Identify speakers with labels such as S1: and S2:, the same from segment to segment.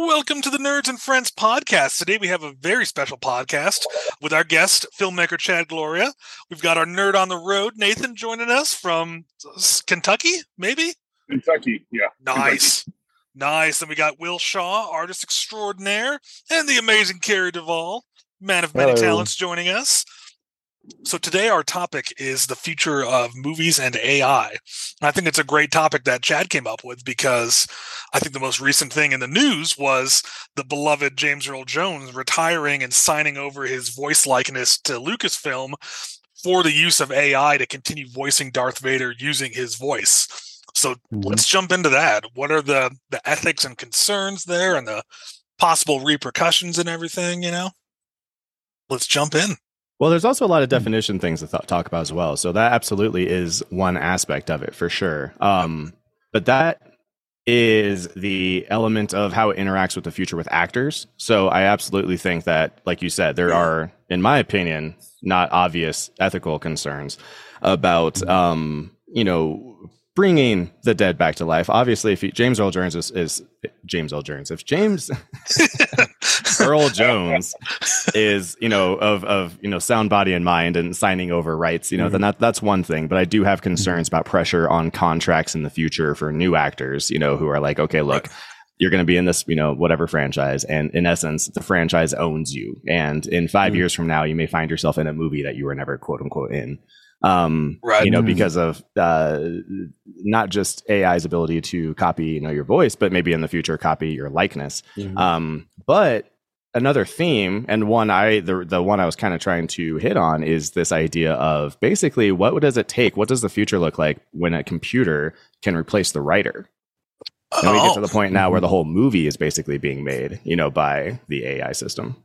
S1: Welcome to the Nerds and Friends podcast. Today we have a very special podcast with our guest, filmmaker Chad Gloria. We've got our nerd on the road, Nathan, joining us from Kentucky, maybe?
S2: Kentucky, yeah.
S1: Nice. Kentucky. Nice. And we got Will Shaw, artist extraordinaire, and the amazing Carrie Duvall, man of many Hello. talents, joining us. So today our topic is the future of movies and AI. I think it's a great topic that Chad came up with because I think the most recent thing in the news was the beloved James Earl Jones retiring and signing over his voice likeness to Lucasfilm for the use of AI to continue voicing Darth Vader using his voice. So mm-hmm. let's jump into that. What are the the ethics and concerns there and the possible repercussions and everything, you know? Let's jump in.
S3: Well, there's also a lot of hmm. definition things to th- talk about as well. So that absolutely is one aspect of it for sure. Um, but that is the element of how it interacts with the future with actors. So I absolutely think that, like you said, there are, in my opinion, not obvious ethical concerns about, um, you know, bringing the dead back to life. Obviously, if he, James Earl Jones is, is, James Earl Jones, if James Earl Jones is, you know, of of you know sound body and mind and signing over rights, you know, mm-hmm. then that that's one thing. But I do have concerns mm-hmm. about pressure on contracts in the future for new actors, you know, who are like, okay, look. Right. You're going to be in this, you know, whatever franchise. And in essence, the franchise owns you. And in 5 mm-hmm. years from now, you may find yourself in a movie that you were never quote unquote in um, right. you know, mm-hmm. because of uh, not just AI's ability to copy, you know, your voice, but maybe in the future copy your likeness. Mm-hmm. Um, but another theme and one I the the one I was kind of trying to hit on is this idea of basically what does it take? What does the future look like when a computer can replace the writer? And we get to the point now where the whole movie is basically being made, you know, by the AI system.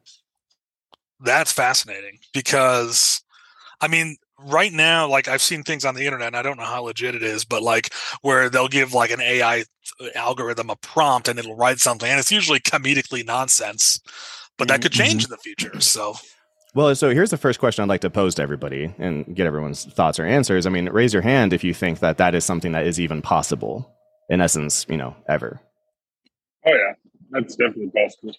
S1: That's fascinating because I mean, right now, like I've seen things on the internet, and I don't know how legit it is, but like where they'll give like an AI uh, algorithm a prompt and it'll write something, and it's usually comedically nonsense, but that could change mm-hmm. in the future. So.
S3: Well, so here's the first question I'd like to pose to everybody and get everyone's thoughts or answers. I mean, raise your hand if you think that that is something that is even possible, in essence, you know, ever.
S2: Oh yeah, that's definitely possible.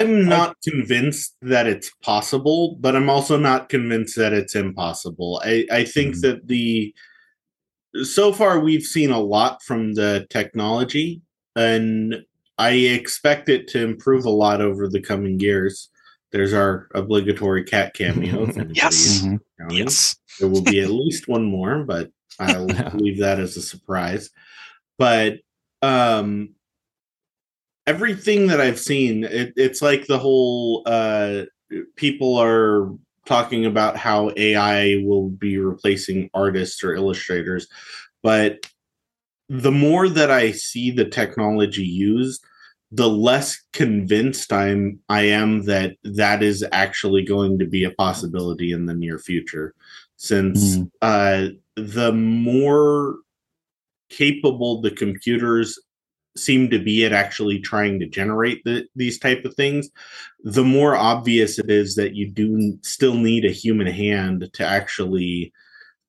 S4: I'm not convinced that it's possible, but I'm also not convinced that it's impossible. I, I think mm-hmm. that the so far we've seen a lot from the technology, and I expect it to improve a lot over the coming years. There's our obligatory cat cameo.
S1: yes. Mm-hmm. Yes.
S4: There will be at least one more, but I'll leave that as a surprise. But um everything that I've seen, it, it's like the whole uh, people are talking about how AI will be replacing artists or illustrators, but the more that I see the technology used, the less convinced I'm I am that that is actually going to be a possibility in the near future, since mm. uh, the more capable the computers seem to be at actually trying to generate the, these type of things the more obvious it is that you do still need a human hand to actually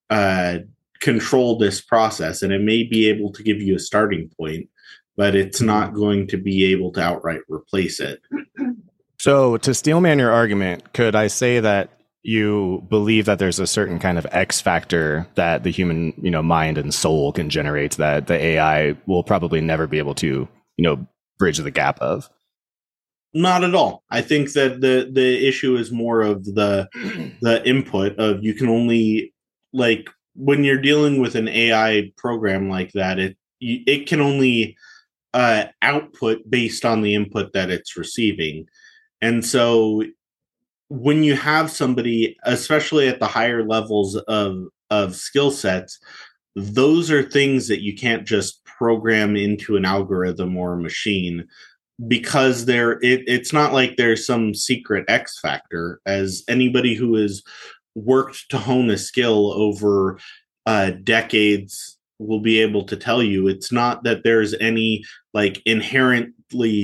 S4: uh, control this process and it may be able to give you a starting point but it's not going to be able to outright replace it.
S3: So to steelman your argument could i say that you believe that there's a certain kind of X factor that the human, you know, mind and soul can generate that the AI will probably never be able to, you know, bridge the gap of.
S4: Not at all. I think that the the issue is more of the the input of you can only like when you're dealing with an AI program like that, it it can only uh, output based on the input that it's receiving. And so when you have somebody, especially at the higher levels of of skill sets, those are things that you can't just program into an algorithm or a machine because there it, it's not like there's some secret x factor. As anybody who has worked to hone a skill over uh, decades will be able to tell you it's not that there's any like inherently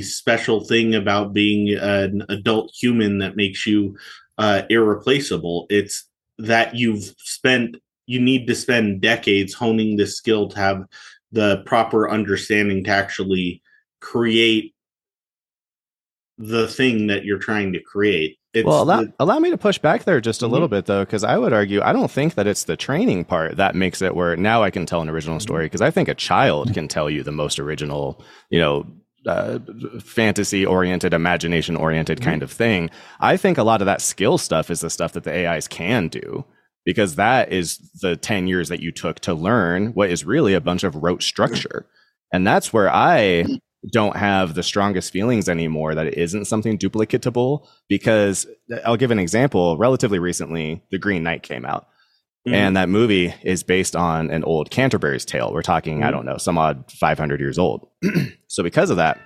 S4: special thing about being an adult human that makes you uh, irreplaceable it's that you've spent you need to spend decades honing this skill to have the proper understanding to actually create the thing that you're trying to create. It's
S3: well, allow,
S4: the-
S3: allow me to push back there just a
S4: Mhm.
S3: little bit, though, because I would argue I don't think that it's the training part that makes it where now I can tell an original story. Because I think a child can tell you the most original, you know, uh, fantasy oriented, imagination oriented kind of thing. I think a lot of that skill stuff is the stuff that the AIs can do. Because that is the 10 years that you took to learn what is really a bunch of rote structure. And that's where I don't have the strongest feelings anymore that it isn't something duplicatable because I'll give an example. Relatively recently, The Green Knight came out.
S4: Mhm.
S3: And that movie is based on an old Canterbury's tale. We're talking, I
S4: Mhm.
S3: don't know, some odd 500 years old. so, because of that,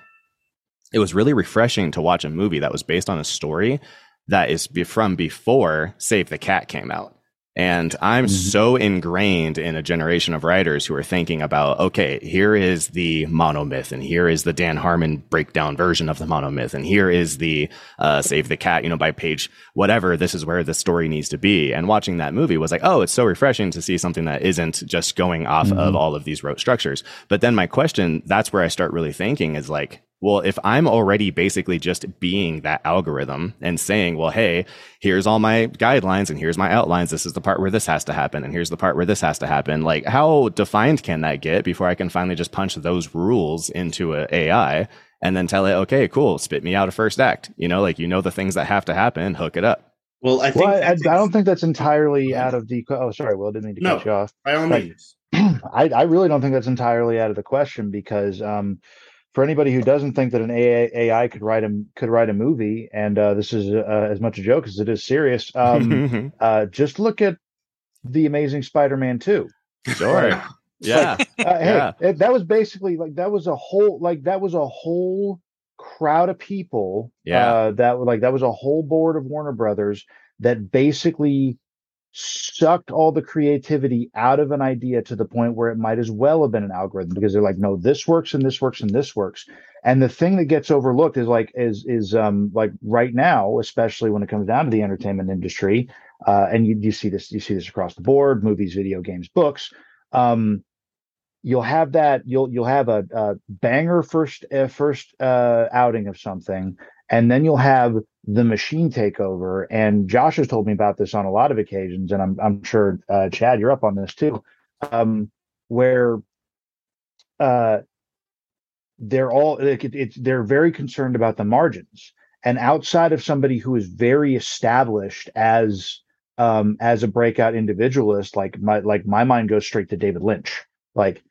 S3: it was really refreshing to watch a movie that was based on a story that is from before Save the Cat came out. And I'm
S5: Mhm.
S3: so ingrained in a generation of writers who are thinking about, okay, here is the monomyth, and here is the Dan Harmon breakdown version of the monomyth, and here is the uh, Save the Cat, you know, by page whatever, this is where the story needs to be. And watching that movie was like, oh, it's so refreshing to see something that isn't just going off of
S5: Mhm.
S3: all of these rote structures. But then my question, that's where I start really thinking is like, well, if I'm already basically just being that algorithm and saying, well, hey, here's all my guidelines and here's my outlines. This is the part where this has to happen. And here's the part where this has to happen. Like, how defined can that get before I can finally just punch those rules into an AI and then tell it, okay, cool, spit me out a first act? You know, like, you know, the things that have to happen, hook it up.
S4: well, I think
S5: Well, I, I, I don't think that's entirely out of the. Oh, sorry, Will, didn't mean to
S4: No.
S5: cut you off.
S4: by all
S5: like-
S4: means.
S5: I, I really don't think that's entirely out of the question because um, for anybody who doesn't think that an AI, AI could write a could write a movie, and uh, this is uh, as much a joke as it is serious, um, uh, just look at the Amazing Spider-Man two.
S3: sure. Yeah.
S5: Uh, hey,
S3: Yeah.
S5: it- that was basically like that was a whole like that was a whole crowd of people.
S3: Yeah.
S5: uh, that like that was a whole board of Warner Brothers that basically sucked all the creativity out of an idea to the point where it might as well have been an algorithm because they're like, no, this works and this works and this works. And the thing that gets overlooked is like is is um like right now, especially when it comes down to the entertainment industry, uh, and you, you see this you see this across the board, movies, video games, books. Um, you'll have that you'll you'll have a, a banger first uh, first uh, outing of something, and then you'll have the machine take over. And Josh has told me about this on a lot of occasions, and I'm I'm sure uh, Chad, you're up on this too, um, where uh, they're all it, it's they're very concerned about the margins, and outside of somebody who is very established as um as a breakout individualist like my like my mind goes straight to david lynch like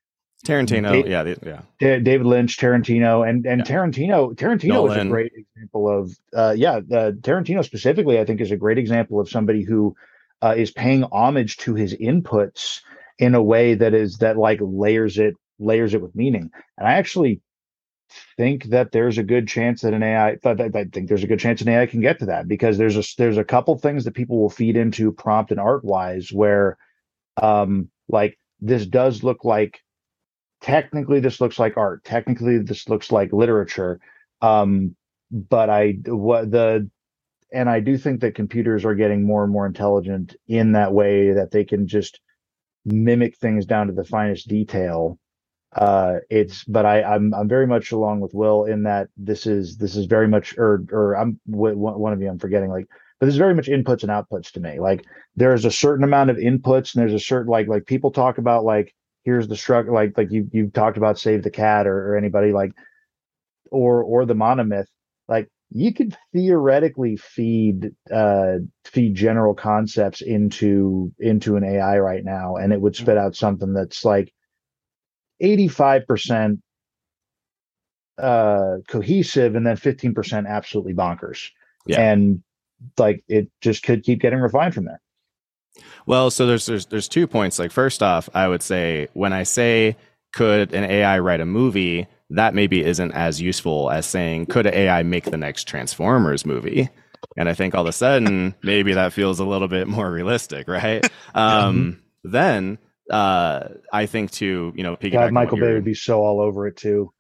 S3: Tarantino. Yeah. the- Yeah.
S5: Da- David Lynch, Tarantino, and and
S3: Yeah.
S5: Tarantino. Tarantino is a great example of, uh, yeah, uh, Tarantino specifically. I think is a great example of somebody who uh, is paying homage to his inputs in a way that is that like layers it layers it with meaning. And I actually think that there's a good chance that an AI. I think there's a good chance an AI can get to that because there's a there's a couple things that people will feed into prompt and art wise where, um, like this does look like technically this looks like art. Technically this looks like literature. Um but i what the and i do think that computers are getting more and more intelligent in that way that they can just mimic things down to the finest detail. Uh it's but i i'm i'm very much along with will in that this is this is very much or or i'm one of you i'm forgetting like but this is very much inputs and outputs to me. Like there's a certain amount of inputs and there's a certain like like people talk about like here's the struggle like like you you talked about save the cat or, or anybody like or or the monomyth like you could theoretically feed uh feed general concepts into into an ai right now and it would spit out something that's like 85% uh cohesive and then 15% absolutely bonkers.
S3: Yeah.
S5: and like it just could keep getting refined from there
S3: Well, so there's there's there's two points. Like first off, I would say when I say could an AI write a movie, that maybe isn't as useful as saying could an AI make the next Transformers movie. And I think all of a sudden maybe that feels a little bit more realistic, right? Um, then uh, I think to you know
S5: God, Michael Bay would be so all over it too.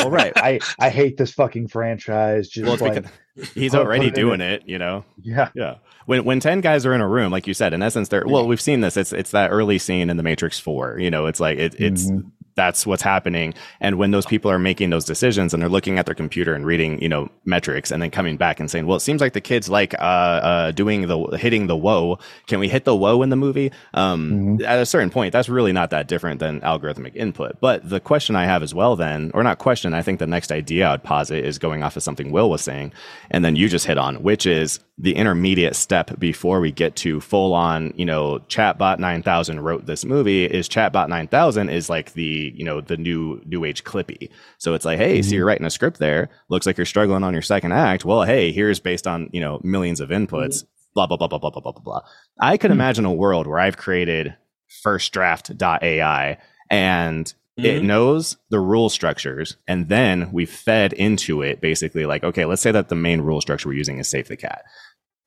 S3: All right.
S5: I I hate this fucking franchise. Just
S3: Well,
S5: like
S3: because he's already
S5: put it
S3: doing it, you know.
S5: yeah,
S3: Yeah. When when ten guys are in a room, like you said, in essence, they're well, we've seen this. It's it's that early scene in the Matrix Four. You know, it's like it, it's
S5: Mhm.
S3: That's what's happening. And when those people are making those decisions and they're looking at their computer and reading, you know, metrics and then coming back and saying, well, it seems like the kids like uh, uh, doing the hitting the whoa. Can we hit the whoa in the movie? Um, mm-hmm. At a certain point, that's really not that different than algorithmic input. But the question I have as well, then, or not question, I think the next idea I'd posit is going off of something Will was saying, and then you just hit on, which is the intermediate step before we get to full on, you know, Chatbot 9000 wrote this movie is Chatbot 9000 is like the, you know, the new new age Clippy. So it's like, hey, mm-hmm. so you're writing a script there. Looks like you're struggling on your second act. Well, hey, here's based on, you know, millions of inputs, mm-hmm. blah, blah, blah, blah, blah, blah, blah, blah. I could mm-hmm. imagine a world where I've created firstdraft.ai and Mm-hmm. It knows the rule structures, and then we fed into it basically like, okay, let's say that the main rule structure we're using is save the cat.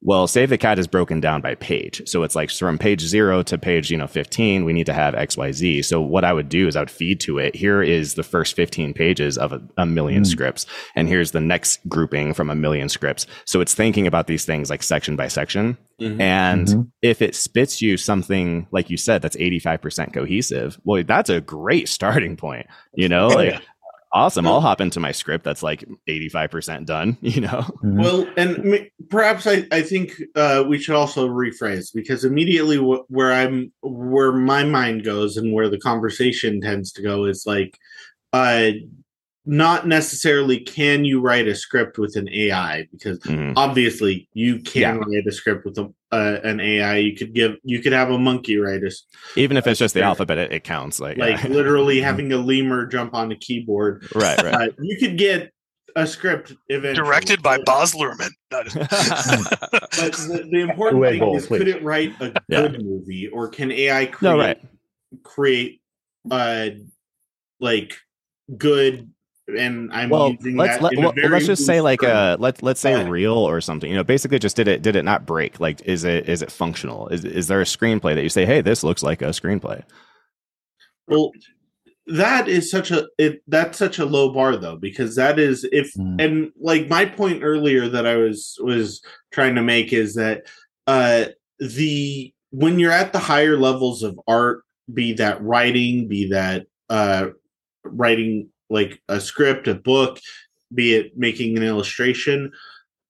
S3: Well, Save the Cat is broken down by page. So it's like from page zero to page, you know, 15, we need to have XYZ. So what I would do is I would feed to it. Here is the first 15 pages of a, a million mm. scripts. And here's the next grouping from a million scripts. So it's thinking about these things like section by section. Mm-hmm. And mm-hmm. if it spits you something, like you said, that's 85% cohesive, well, that's a great starting point. You know, oh, like yeah awesome i'll hop into my script that's like 85% done you know
S4: mm-hmm. well and perhaps i, I think uh, we should also rephrase because immediately wh- where i'm where my mind goes and where the conversation tends to go is like uh not necessarily can you write a script with an AI because mm-hmm. obviously you can yeah. write a script with a, uh, an AI. You could give you could have a monkey write a
S3: even if it's just the alphabet, it, it counts. Like
S4: like
S3: yeah.
S4: literally mm-hmm. having a lemur jump on a keyboard.
S3: Right, right. Uh,
S4: you could get a script eventually.
S1: directed by Baz Luhrmann.
S4: but the, the important Wait, thing is, please. could it write a good yeah. movie, or can AI create no, right. create uh like good and I'm well, using
S3: let's,
S4: that.
S3: Let, well, let's just say like uh let let's say real or something. You know, basically just did it did it not break? Like is it is it functional? Is is there a screenplay that you say, hey, this looks like a screenplay?
S4: Well, that is such a it that's such a low bar though because that is if mm. and like my point earlier that I was was trying to make is that uh the when you're at the higher levels of art, be that writing, be that uh writing like a script, a book, be it making an illustration.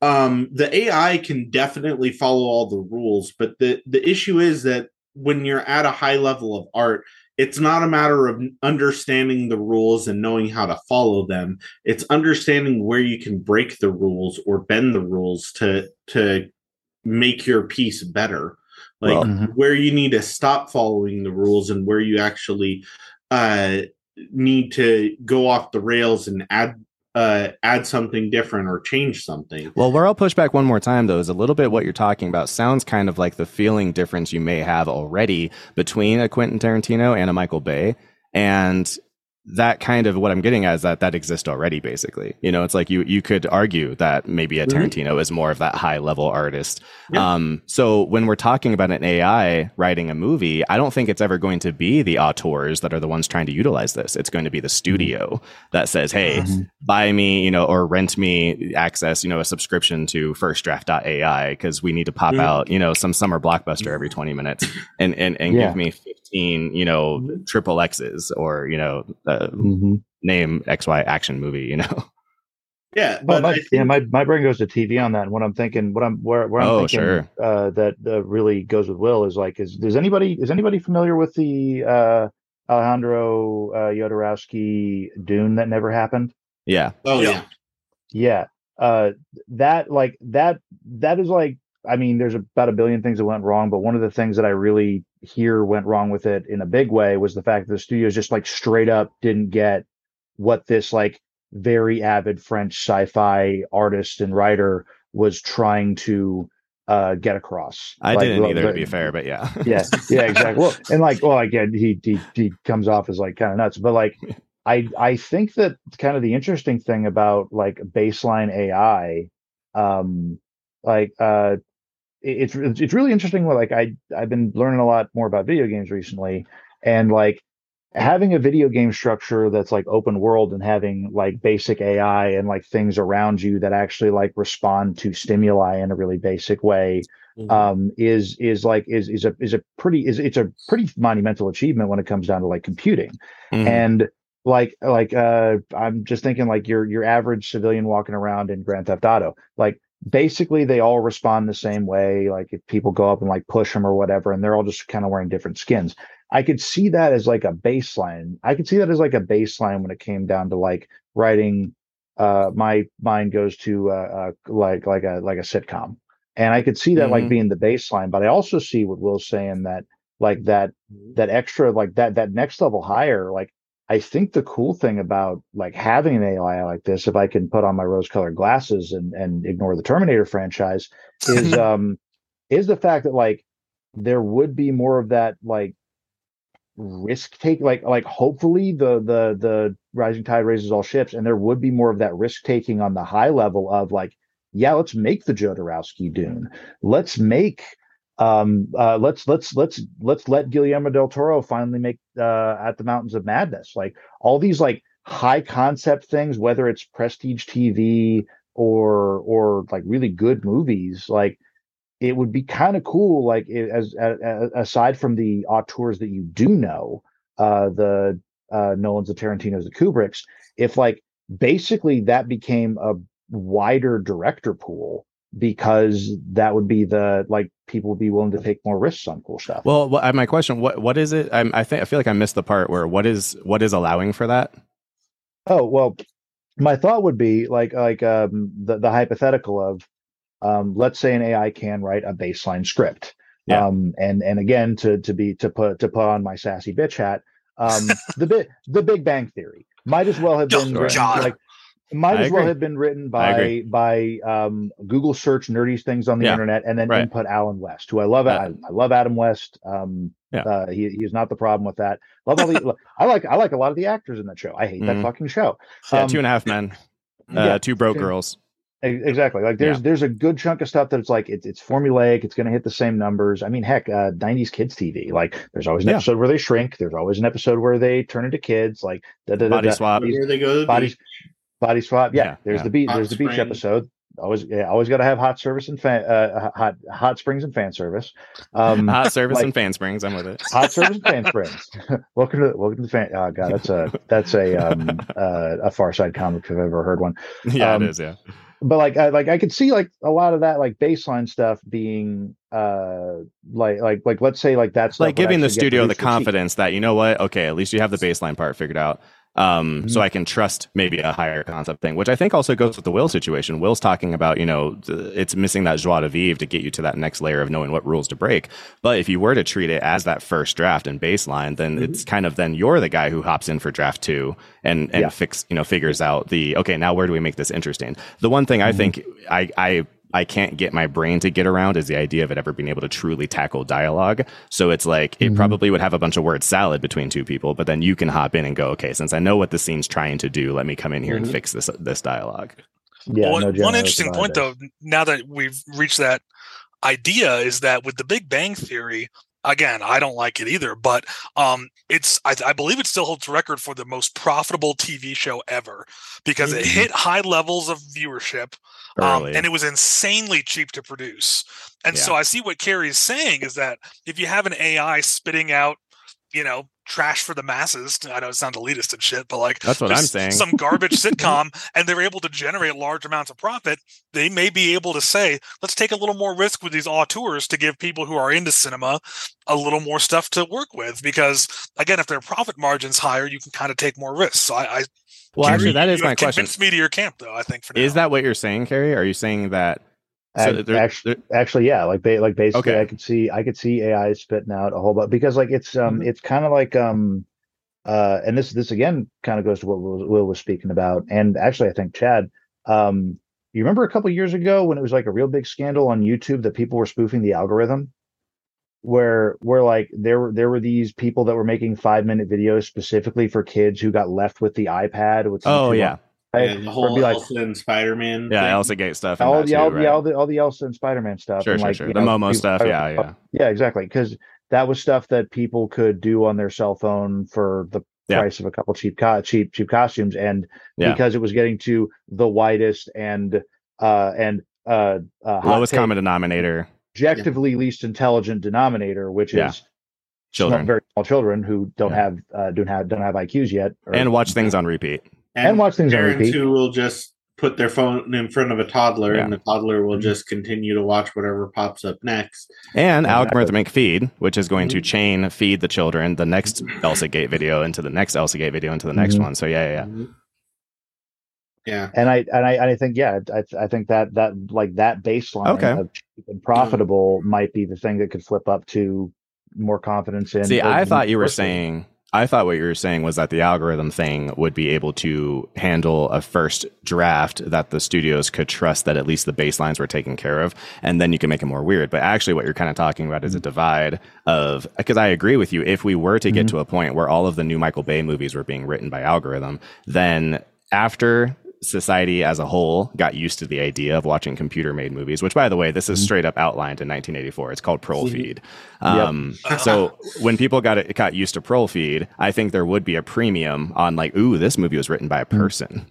S4: Um, the AI can definitely follow all the rules, but the the issue is that when you're at a high level of art, it's not a matter of understanding the rules and knowing how to follow them. It's understanding where you can break the rules or bend the rules to to make your piece better. Like well, mm-hmm. where you need to stop following the rules and where you actually uh need to go off the rails and add uh, add something different or change something.
S3: Well, where I'll push back one more time though is a little bit what you're talking about sounds kind of like the feeling difference you may have already between a Quentin Tarantino and a Michael Bay. And that kind of what I'm getting at is that that exists already, basically. You know, it's like you you could argue that maybe a mm-hmm. Tarantino mm-hmm. is more of that high level artist. Yeah. Um, so when we're talking about an AI writing a movie, I don't think it's ever going to be the auteurs that are the ones trying to utilize this. It's going to be the studio mm-hmm. that says, "Hey, mm-hmm. buy me, you know, or rent me access, you know, a subscription to FirstDraft.ai because we need to pop mm-hmm. out, you know, some summer blockbuster every 20 minutes and and and yeah. give me 15, you know, mm-hmm. triple X's or you know." Uh, mm-hmm. name XY action movie, you know?
S4: Yeah, but
S5: well, my, yeah, my, my brain goes to TV on that. And what I'm thinking, what I'm where, where I'm oh, thinking sure. uh, that uh, really goes with Will is like, is does anybody is anybody familiar with the uh, Alejandro uh, Jodorowsky Dune that never happened?
S3: Yeah.
S4: Oh yeah.
S5: Yeah. Uh, that like that that is like I mean, there's about a billion things that went wrong, but one of the things that I really hear went wrong with it in a big way was the fact that the studios just like straight up didn't get what this like very avid French sci-fi artist and writer was trying to uh get across.
S3: I like, didn't either, but, to be fair, but yeah,
S5: yeah, yeah, exactly. Well, and like, well, again, he he he comes off as like kind of nuts, but like, I I think that kind of the interesting thing about like baseline AI, um, like uh it's it's really interesting. Like I I've been learning a lot more about video games recently, and like having a video game structure that's like open world and having like basic AI and like things around you that actually like respond to stimuli in a really basic way mm-hmm. um, is is like is is a is a pretty is it's a pretty monumental achievement when it comes down to like computing, mm-hmm. and like like uh, I'm just thinking like your your average civilian walking around in Grand Theft Auto, like basically they all respond the same way. Like if people go up and like push them or whatever, and they're all just kind of wearing different skins. I could see that as like a baseline. I could see that as like a baseline when it came down to like writing. Uh, my mind goes to uh, uh like like a like a sitcom, and I could see that mm-hmm. like being the baseline. But I also see what Will's saying that like that that extra like that that next level higher like I think the cool thing about like having an AI like this, if I can put on my rose-colored glasses and and ignore the Terminator franchise, is um is the fact that like there would be more of that like risk take like like hopefully the the the rising tide raises all ships and there would be more of that risk taking on the high level of like yeah let's make the Jodorowsky Dune. Let's make um uh let's let's let's let's let Guillermo del Toro finally make uh at the mountains of madness. Like all these like high concept things whether it's prestige TV or or like really good movies like it would be kind of cool, like as, as, aside from the auteurs that you do know, uh, the uh, Nolans, the Tarantino's, the Kubricks, if like basically that became a wider director pool because that would be the like people would be willing to take more risks on cool stuff.
S3: Well, my question what what is it? I'm, I think I feel like I missed the part where what is what is allowing for that?
S5: Oh well, my thought would be like like um the the hypothetical of um, let's say an AI can write a baseline script. Yeah. Um, and and again to to be to put to put on my sassy bitch hat, um, the bit the Big Bang Theory might as well have been written, like might I as agree. well have been written by by um, Google search nerdy things on the yeah. internet and then right. input Alan West, who I love. Uh, I, I, love Adam West. Um, yeah. Uh, he he's not the problem with that. Love all the. I like I like a lot of the actors in that show. I hate mm-hmm. that fucking show.
S3: Yeah, um, two and a half men, uh, yeah, two broke girls.
S5: Exactly. Like there's yeah. there's a good chunk of stuff that's like it's it's formulaic. It's going to hit the same numbers. I mean, heck, uh, '90s kids TV. Like there's always an yeah. episode where they shrink. There's always an episode where they turn into kids. Like
S3: da, da, da, body swap.
S4: Where they go.
S5: body body swap. Yeah. yeah there's the beach. There's the beach episode. Always, yeah, always got to have hot service and fan, uh, hot hot springs and fan service.
S3: Um, hot service like, and fan springs. I'm with it.
S5: Hot service and fan springs. welcome to welcome to the fan. Oh god, that's a that's a um uh, a Far Side comic if I've ever heard one.
S3: Yeah, um, it is. Yeah
S5: but like I like I could see like a lot of that like baseline stuff being uh like like like let's say like that's
S3: like giving the studio the confidence that you know what okay at least you have the baseline part figured out um, mm-hmm. so I can trust maybe a higher concept thing, which I think also goes with the Will situation. Will's talking about, you know, it's missing that joie de vivre to get you to that next layer of knowing what rules to break. But if you were to treat it as that first draft and baseline, then mm-hmm. it's kind of then you're the guy who hops in for draft two and and yeah. fix, you know, figures out the okay, now where do we make this interesting? The one thing mm-hmm. I think I I I can't get my brain to get around is the idea of it ever being able to truly tackle dialogue. So it's like it mm-hmm. probably would have a bunch of word salad between two people, but then you can hop in and go, okay, since I know what the scene's trying to do, let me come in here mm-hmm. and fix this this dialogue.
S1: Yeah, well, no one interesting point though, now that we've reached that idea is that with the Big Bang Theory, again, I don't like it either, but um, it's I, I, believe it still holds record for the most profitable TV show ever because mm-hmm. it hit high levels of viewership um, and it was insanely cheap to produce. And yeah. so I see what Carrie's saying is that if you have an AI spitting out, you know, trash for the masses. I know it sounds elitist and shit, but like
S3: that's what I'm saying.
S1: Some garbage sitcom, and they're able to generate large amounts of profit. They may be able to say, let's take a little more risk with these auteurs to give people who are into cinema a little more stuff to work with. Because again, if their profit margins higher, you can kind of take more risks. So I, I
S3: well, actually, that is my question.
S1: me to your camp, though. I think for now.
S3: is that what you're saying, Carrie? Are you saying that?
S5: So actually, actually, yeah. Like, like basically, okay. I could see, I could see AI spitting out a whole bunch because, like, it's um, mm-hmm. it's kind of like um, uh, and this this again kind of goes to what Will, Will, was speaking about, and actually, I think Chad, um, you remember a couple years ago when it was like a real big scandal on YouTube that people were spoofing the algorithm where where like there were there were these people that were making five minute videos specifically for kids who got left with the iPad with
S3: oh yeah.
S4: Right? the whole like, Elsa and Spider Man.
S3: Yeah, thing. Elsa Gate stuff.
S5: All,
S3: the,
S5: all,
S3: too, right?
S5: all, the all the Elsa and Spider Man stuff.
S3: Sure,
S5: and
S3: sure,
S5: like,
S3: sure. The know, Momo people, stuff. Yeah, yeah.
S5: Yeah, exactly. Because that was stuff that people could do on their cell phone for the yeah. price of a couple cheap co- cheap cheap costumes, and yeah. because it was getting to the widest and uh and uh, uh
S3: lowest common denominator
S5: objectively least intelligent denominator, which
S3: Yeah.
S5: is small-
S3: Children
S5: very small children who don't
S3: Yeah.
S5: have uh, don't have don't have IQs yet, or-
S3: and watch things on repeat.
S5: And watch things on
S4: parents
S5: repeat.
S4: who will just put their phone in front of a toddler and the toddler will just continue to watch whatever pops up next.
S3: And
S5: Exactly.
S3: algorithmic feed, which is going to
S4: Mhm.
S3: chain feed the children the next Elsa Gate video into the next Elsa Gate video into the next
S5: Mhm.
S3: one. So yeah, yeah,
S4: Mhm. Yeah.
S5: and I and I and I think yeah, I I think that that like that baseline
S3: Okay.
S5: of cheap and profitable might be the thing that could flip up to more confidence in.
S3: See, I thought you were
S5: diversity.
S3: saying. I thought what you were saying was that the algorithm thing would be able to handle a first draft that the studios could trust that at least the baselines were taken care of, and then you can make it more weird. But actually, what you're kind of talking about is a divide of because I agree with you. If we were to get
S5: Mhm.
S3: to a point where all of the new Michael Bay movies were being written by algorithm, then after society as a whole got used to the idea of watching computer made movies, which by the way, this is
S5: Mhm.
S3: straight up outlined in 1984. It's called
S4: Prole.
S3: Feed.
S5: Yep.
S3: Um, so when people got it, got used to Prole Feed, I think there would be a premium on like, ooh, this movie was written by a person.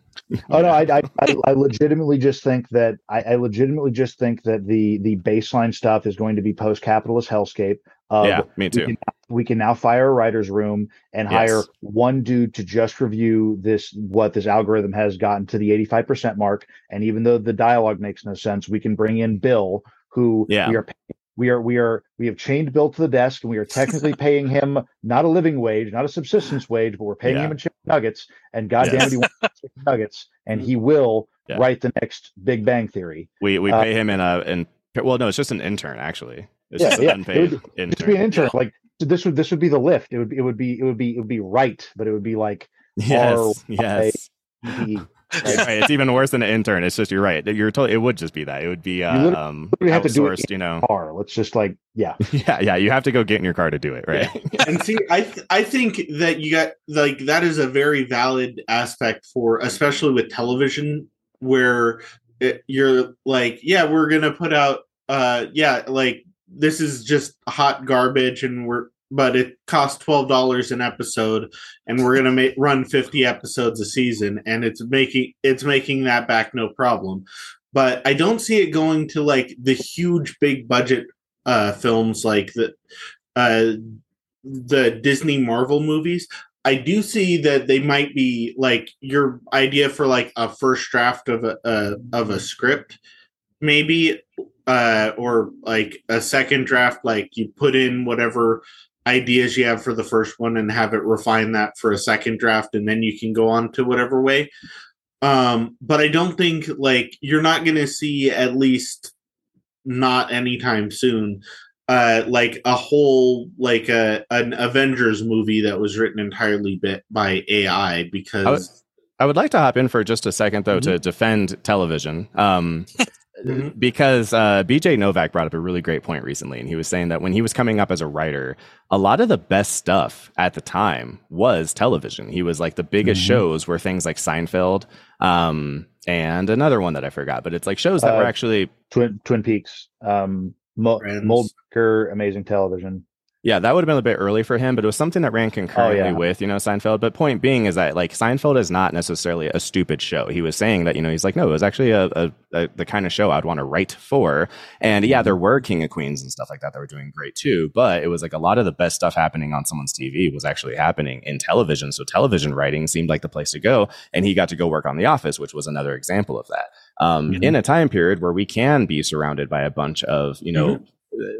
S5: Oh no, I, I I I legitimately just think that I, I legitimately just think that the the baseline stuff is going to be post capitalist hellscape.
S3: Yeah, me
S5: we
S3: too.
S5: can, we can now fire a writer's room and hire
S3: Yes.
S5: one dude to just review this what this algorithm has gotten to the 85% mark and even though the dialogue makes no sense we can bring in bill who
S3: Yeah.
S5: we are paying- we are we are we have chained bill to the desk and we are technically paying him not a living wage not a subsistence wage but we're paying
S3: Yeah.
S5: him in chicken nuggets and goddamn
S3: Yes.
S5: it he wants chicken nuggets and he will
S3: Yeah.
S5: write the next big bang theory
S3: We we
S5: uh,
S3: pay him in a in well, no, it's just an intern actually. It's
S5: Yeah,
S3: just
S5: yeah.
S3: an unpaid
S5: It
S3: intern.
S5: just be an intern like this would this would be the lift it would it would be it would be it would be right but it would be like
S3: yes, yes.
S5: the
S3: Right, it's even worse than an intern. It's just you're right. You're totally. It would just be that. It would be
S5: You
S3: uh,
S5: literally-
S3: um,
S5: literally have to do it.
S3: You know.
S5: car let's just like yeah
S3: Yeah, yeah. You have to go get in your car to do it, right?
S4: and see i th- i think that you got like that is a very valid aspect for especially with television where it, you're like yeah we're gonna put out uh yeah like this is just hot garbage and we're but it costs $12 an episode and we're gonna make run 50 episodes a season and it's making it's making that back no problem. But i don't see it going to like the huge big budget uh films like the uh the Disney Marvel movies, I do see that they might be like your idea for like a first draft of a, a of a script, maybe, uh, or like a second draft. Like you put in whatever ideas you have for the first one and have it refine that for a second draft, and then you can go on to whatever way. Um, but I don't think like you're not going to see at least not anytime soon uh like a whole like a an avengers movie that was written entirely bit by ai because
S3: I would like to hop in for just a second, though,
S5: Mm-hmm.
S3: to defend television. Um,
S4: Mhm.
S3: Because uh, BJ Novak brought up a really great point recently, and he was saying that when he was coming up as a writer, a lot of the best stuff at the time was television. He was like the biggest
S5: Mhm.
S3: shows were things like Seinfeld, um, and another one that I forgot, but it's like shows that
S5: Uh,
S3: were actually
S5: twin twin peaks um Mo- moldker amazing television
S3: Yeah, that would have been a bit early for him, but it was something that ran concurrently
S5: Oh, yeah.
S3: with, you know, Seinfeld. But point being is that like Seinfeld is not necessarily a stupid show. He was saying that, you know, he's like, no, it was actually a, a, a the kind of show I'd want to write for. And yeah, there were King of Queens and stuff like that that were doing great too. But it was like a lot of the best stuff happening on someone's TV was actually happening in television. So television writing seemed like the place to go. And he got to go work on The Office, which was another example of that. Um,
S5: Mhm.
S3: In a time period where we can be surrounded by a bunch of, you know, uh,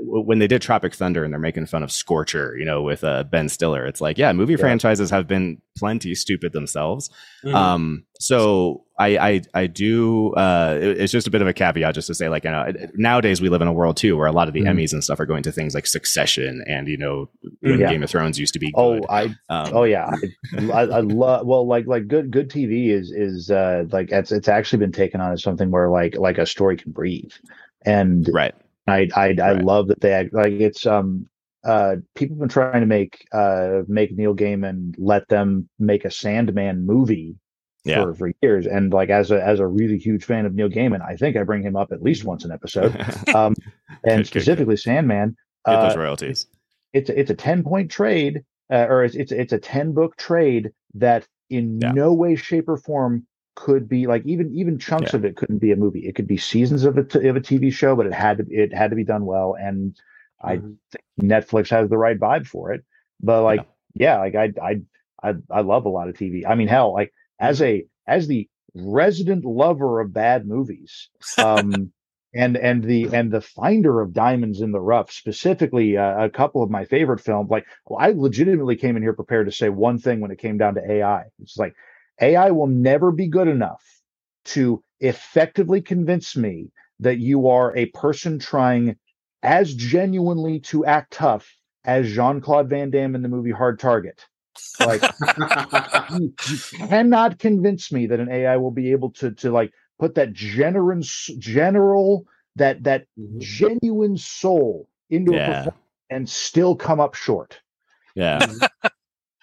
S3: when they did Tropic Thunder and they're making fun of Scorcher, you know, with uh, Ben Stiller, it's like, yeah, movie
S5: Yeah.
S3: franchises have been plenty stupid themselves.
S4: Mhm.
S3: Um, so I, I, I do. Uh, it- it's just a bit of a caveat, just to say, like, you know, nowadays we live in a world too where a lot of the
S5: Mhm.
S3: Emmys and stuff are going to things like Succession, and you know, when
S5: Yeah.
S3: Game of Thrones used to be
S5: oh
S3: good.
S5: i
S3: um,
S5: oh yeah i, I, I love well like like good good tv is is uh like it's it's actually been taken on as something where like like a story can breathe and
S3: right.
S5: I I, I love that they act like it's um uh people have been trying to make uh make Neil Gaiman let them make a Sandman movie
S3: Yeah.
S5: for, for years and like as a as a really huge fan of Neil Gaiman I think I bring him up at least once an episode um and specifically Sandman
S3: Get
S5: uh,
S3: those royalties.
S5: it's a, it's a 10 point trade uh, or it's, it's it's a 10 book trade that in
S3: Yeah.
S5: no way shape or form could be like even even chunks yeah. of it couldn't be a movie. It could be seasons of a t- of a TV show, but it had to it had to be done well. And mm-hmm. I think Netflix has the right vibe for it. But like, yeah, yeah like I I I I love a lot of TV. I mean, hell, like as a as the resident lover of bad movies, um, and and the and the finder of diamonds in the rough specifically uh, a couple of my favorite films like well, i legitimately came in here prepared to say one thing when it came down to ai it's like ai will never be good enough to effectively convince me that you are a person trying as genuinely to act tough as jean-claude van damme in the movie hard target like you, you cannot convince me that an ai will be able to to like put that general general that that mm-hmm. genuine soul into yeah. a performance and still come up short.
S3: Yeah.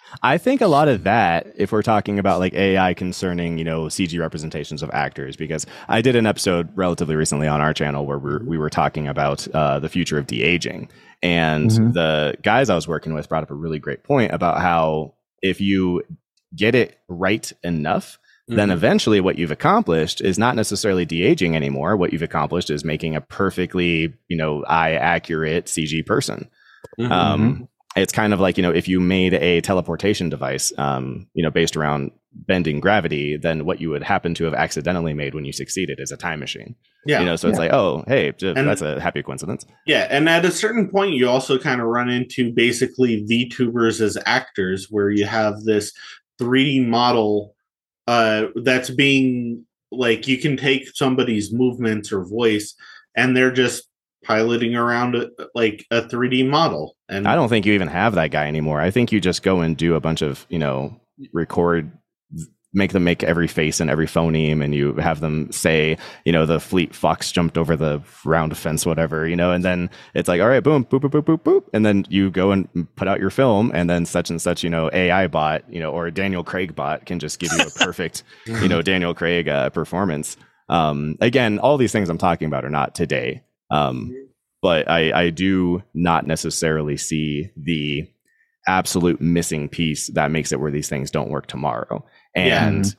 S3: Mm-hmm. I think a lot of that, if we're talking about like AI concerning, you know, CG representations of actors, because I did an episode relatively recently on our channel where we were, we were talking about uh, the future of de aging. And mm-hmm. the guys I was working with brought up a really great point about how if you get it right enough, mm-hmm. then eventually what you've accomplished is not necessarily de-aging anymore. What you've accomplished is making a perfectly, you know, eye accurate CG person. Mm-hmm. Um, mm-hmm. It's kind of like, you know, if you made a teleportation device, um, you know, based around bending gravity, then what you would happen to have accidentally made when you succeeded is a time machine. Yeah. You know, so it's yeah. like, oh, hey, and, that's a happy coincidence.
S4: Yeah. And at a certain point, you also kind of run into basically VTubers as actors, where you have this 3D model uh, that's being like you can take somebody's movements or voice and they're just piloting around a, like a 3D model. And
S3: I don't think you even have that guy anymore. I think you just go and do a bunch of, you know, record make them make every face and every phoneme and you have them say you know the fleet fox jumped over the round fence whatever you know and then it's like all right boom boop boop boop boop boop and then you go and put out your film and then such and such you know ai bot you know or daniel craig bot can just give you a perfect you know daniel craig uh, performance um again all these things i'm talking about are not today um but i i do not necessarily see the absolute missing piece that makes it where these things don't work tomorrow and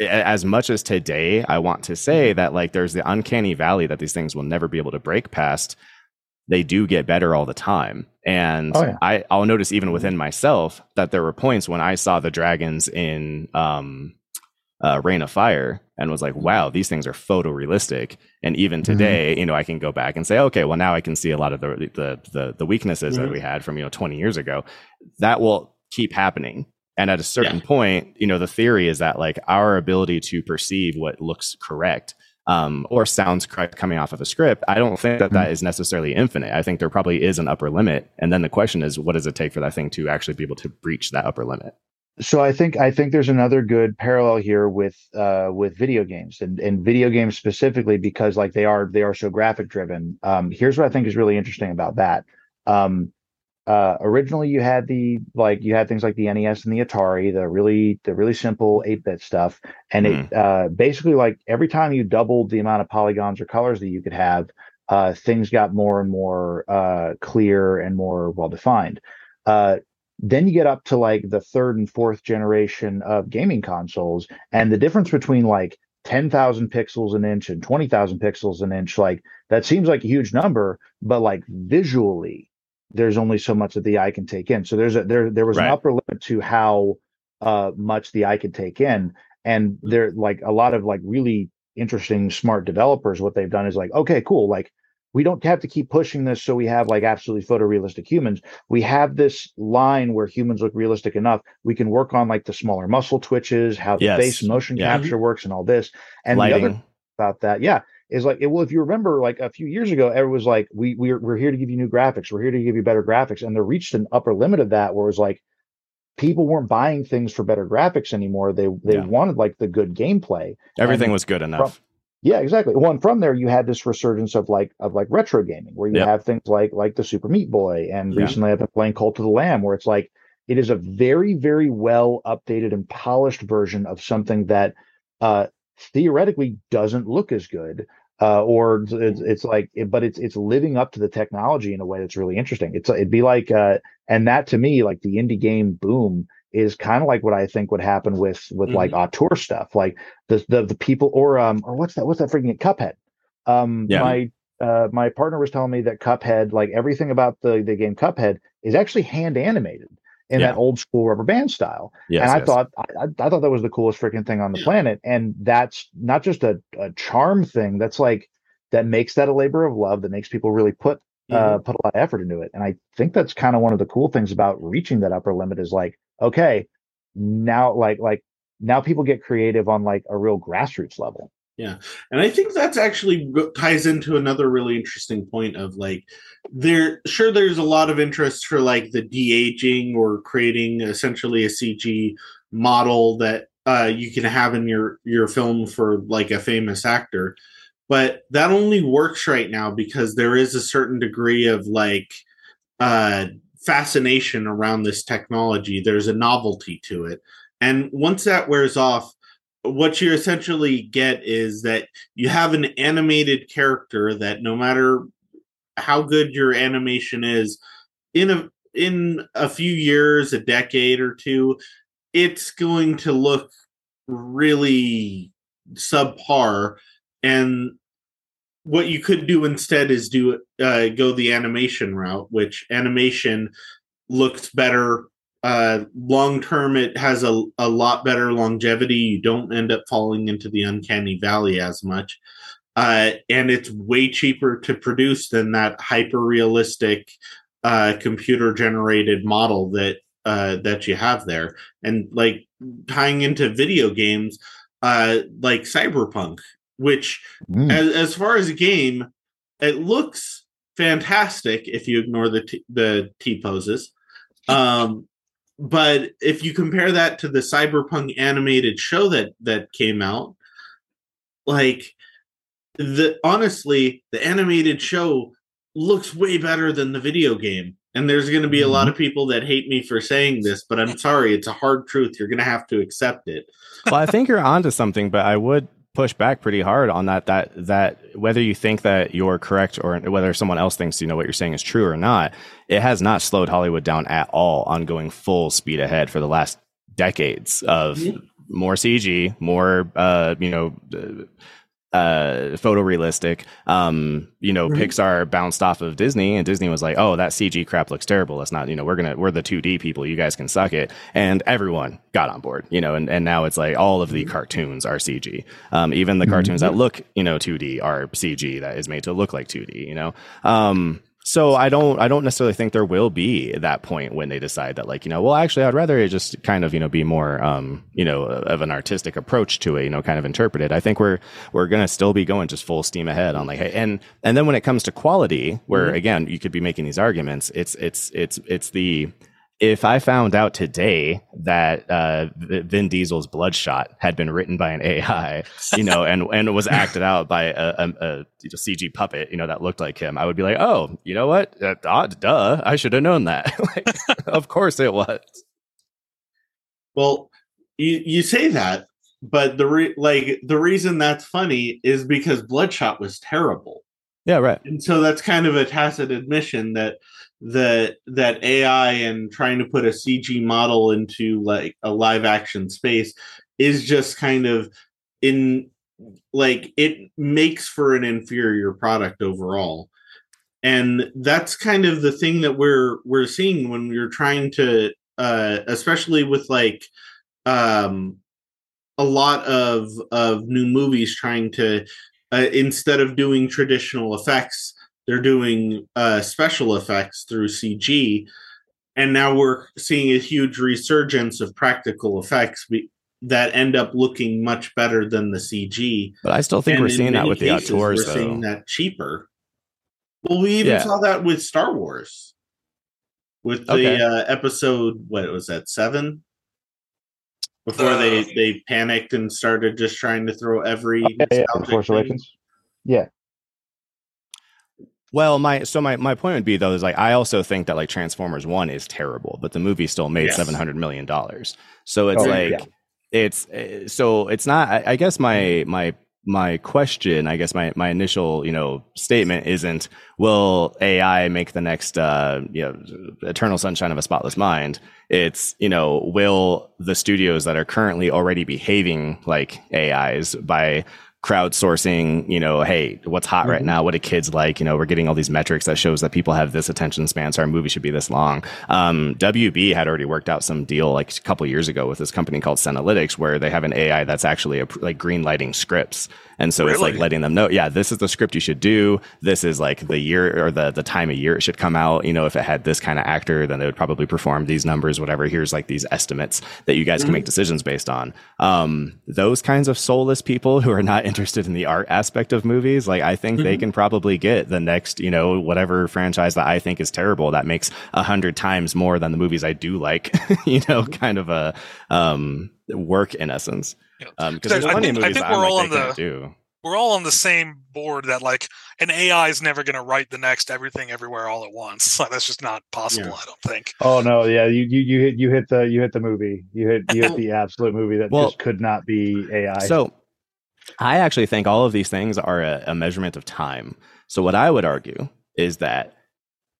S3: yeah. as much as today, I want to say that like there's the uncanny valley that these things will never be able to break past. They do get better all the time. And oh, yeah. I, I'll notice even within myself that there were points when I saw the dragons in um, uh, Reign of Fire and was like, wow, these things are photorealistic. And even mm-hmm. today, mm-hmm. you know, I can go back and say, okay, well, now I can see a lot of the the the, the weaknesses mm-hmm. that we had from you know 20 years ago. That will keep happening and at a certain yeah. point, you know, the theory is that like our ability to perceive what looks correct um, or sounds correct coming off of a script, I don't think that mm-hmm. that is necessarily infinite. I think there probably is an upper limit. And then the question is, what does it take for that thing to actually be able to breach that upper limit?
S5: So I think I think there's another good parallel here with uh, with video games and, and video games specifically because like they are they are so graphic driven. Um, here's what I think is really interesting about that. Um, uh, originally you had the like you had things like the NES and the Atari, the really the really simple 8-bit stuff, and mm. it hmm. uh, basically like every time you doubled the amount of polygons or colors that you could have, uh, things got more and more uh, clear and more well defined. Then you get up to like the third and fourth generation of gaming consoles, and the difference between like 10,000 pixels an inch and 20,000 pixels an inch, like that seems like a huge number, but like visually there's only so much that the eye can take in. So there's a there there was right. an upper limit to how uh, much the eye could take in, and there like a lot of like really interesting smart developers. What they've done is like, okay, cool, like we don't have to keep pushing this so we have like absolutely photorealistic humans. We have this line where humans look realistic enough. We can work on like the smaller muscle twitches, how the yes. face motion yeah. capture works, and all this. And Lighting. the other about that, yeah, is like well if you remember like a few years ago it was like we we're, we're here to give you new graphics we're here to give you better graphics and they reached an upper limit of that where it was like people weren't buying things for better graphics anymore they they yeah. wanted like the good gameplay
S3: everything and was good enough
S5: from, yeah exactly one from there you had this resurgence of like of like retro gaming where you yep. have things like like the super meat boy and yeah. recently i've been playing cult of the lamb where it's like it is a very very well updated and polished version of something that uh theoretically doesn't look as good uh, or it's, mm-hmm. it's like but it's it's living up to the technology in a way that's really interesting it's it'd be like uh, and that to me like the indie game boom is kind of like what I think would happen with with
S4: Mm-hmm.
S5: like auteur stuff, like the the the people or um or what's that what's that freaking Cuphead. Um,
S3: Yeah.
S5: my uh my partner was telling me that Cuphead, like everything about the the game Cuphead, is actually hand animated in
S3: Yeah.
S5: that old school rubber band style.
S3: Yes,
S5: and I
S3: yes.
S5: thought I, I thought that was the coolest freaking thing on the planet. And that's not just a, a charm thing. That's like that makes that a labor of love that makes people really put
S4: Mm-hmm.
S5: uh put a lot of effort into it. And I think that's kind of one of the cool things about reaching that upper limit is like, okay, now like like now people get creative on like a real grassroots level. Yeah.
S4: And I think that's actually ties into another really interesting point of like there sure there's a lot of interest for like the de-aging or creating essentially a CG model that uh, you can have in your your film for like a famous actor. But that only works right now because there is a certain degree of like uh fascination around this technology. There's a novelty to it. And once that wears off, what you essentially get is that you have an animated character that no matter how good your animation is in a in a few years a decade or two it's going to look really subpar and what you could do instead is do uh, go the animation route which animation looks better uh long term it has a, a lot better longevity. You don't end up falling into the uncanny valley as much. Uh and it's way cheaper to produce than that hyper realistic uh computer generated model that uh that you have there. And like tying into video games uh like cyberpunk which
S5: Mm.
S4: as, as far as a game it looks fantastic if you ignore the t- the t poses. Um but if you compare that to the cyberpunk animated show that that came out like the honestly the animated show looks way better than the video game. And there's going to be a lot of people that hate me for saying this but i'm sorry it's a hard truth. You're going to have to accept it.
S3: Well, I think you're onto something, but I would push back pretty hard on that. That that whether you think that you're correct or whether someone else thinks you know what you're saying is true or not, it has not slowed Hollywood down at all on going full speed ahead for the last decades of more CG, more uh, you know. Uh, photorealistic. Um you know
S4: Right.
S3: pixar bounced off of disney and disney was like oh that cg crap looks terrible. Let's not you know we're gonna we're the 2d people. You guys can suck it. And everyone got on board you know and, and now it's like all of the cartoons are cg um even the cartoons that look you know 2d are cg that is made to look like 2d you know? Um so I don't I don't necessarily think there will be that point when they decide that like you know well actually I'd rather it just kind of you know be more um you know of an artistic approach to it you know kind of interpret it. I think we're we're gonna still be going just full steam ahead on like hey and and then when it comes to quality where again you could be making these arguments it's it's it's it's the if I found out today that uh, Vin Diesel's Bloodshot had been written by an AI, you know, and and was acted out by a, a, a CG puppet, you know, that looked like him, I would be like, oh, you know what? Uh, duh, duh, I should have known that. like, of course it was.
S4: Well, you you say that, but the re- like the reason that's funny is because Bloodshot was terrible,
S3: Yeah, right.
S4: and so that's kind of a tacit admission that that that AI and trying to put a CG model into like a live action space is just kind of in like it makes for an inferior product overall. And that's kind of the thing that we're we're seeing when we're trying to uh especially with like um a lot of of new movies trying to uh, instead of doing traditional effects they're doing uh special effects through CG and now we're seeing a huge resurgence of practical effects be- that end up looking much better than the CG
S3: But I still think
S4: and
S3: we're seeing that
S4: many
S3: with the
S4: cases,
S3: auteurs,
S4: We're
S3: though.
S4: seeing that cheaper. Well, we even
S3: Yeah.
S4: saw that with Star Wars, with the
S3: Okay.
S4: uh, episode. What was that? Seven. Before
S1: Uh,
S4: they they panicked and started just trying to throw every
S5: yeah, yeah,
S4: nostalgic
S5: Force. Awakens. Yeah,
S3: Well, my so my, my point would be though is like I also think that like Transformers One is terrible, but the movie still made
S4: Yes.
S3: seven hundred million dollars. So it's
S5: Oh,
S3: like
S5: yeah.
S3: it's uh, so it's not. I, I guess my my my question, I guess my, my initial, you know, statement isn't, will AI make the next, uh, you know, eternal sunshine of a spotless mind? It's, you know, will the studios that are currently already behaving like AIs by crowdsourcing, you know, hey, what's hot mm-hmm. right now? What do kids like? You know, we're getting all these metrics that shows that people have this attention span, so our movie should be this long. Um, WB had already worked out some deal like a couple years ago with this company called Cinelytics, where they have an AI that's actually a, like green lighting scripts and so really? it's like letting them know, yeah, this is the script you should do. This is like the year or the, the time of year it should come out. You know, if it had this kind of actor, then it would probably perform these numbers, whatever. Here's like these estimates that you guys mm-hmm. can make decisions based on. Um, those kinds of soulless people who are not interested in the art aspect of movies, like I think mm-hmm. they can probably get the next, you know, whatever franchise that I think is terrible that makes a hundred times more than the movies I do like, you know, kind of a, um, work in essence. Because um, there's
S1: I think, I think we're all like, on the do. we're all on the same board that like an AI is never going to write the next everything everywhere all at once. Like, that's just not possible. Yeah. I don't think.
S5: Oh no, yeah, you you you hit you hit the you hit the movie. You hit you hit the absolute movie that well, just could not be AI.
S3: So I actually think all of these things are a, a measurement of time. So what I would argue is that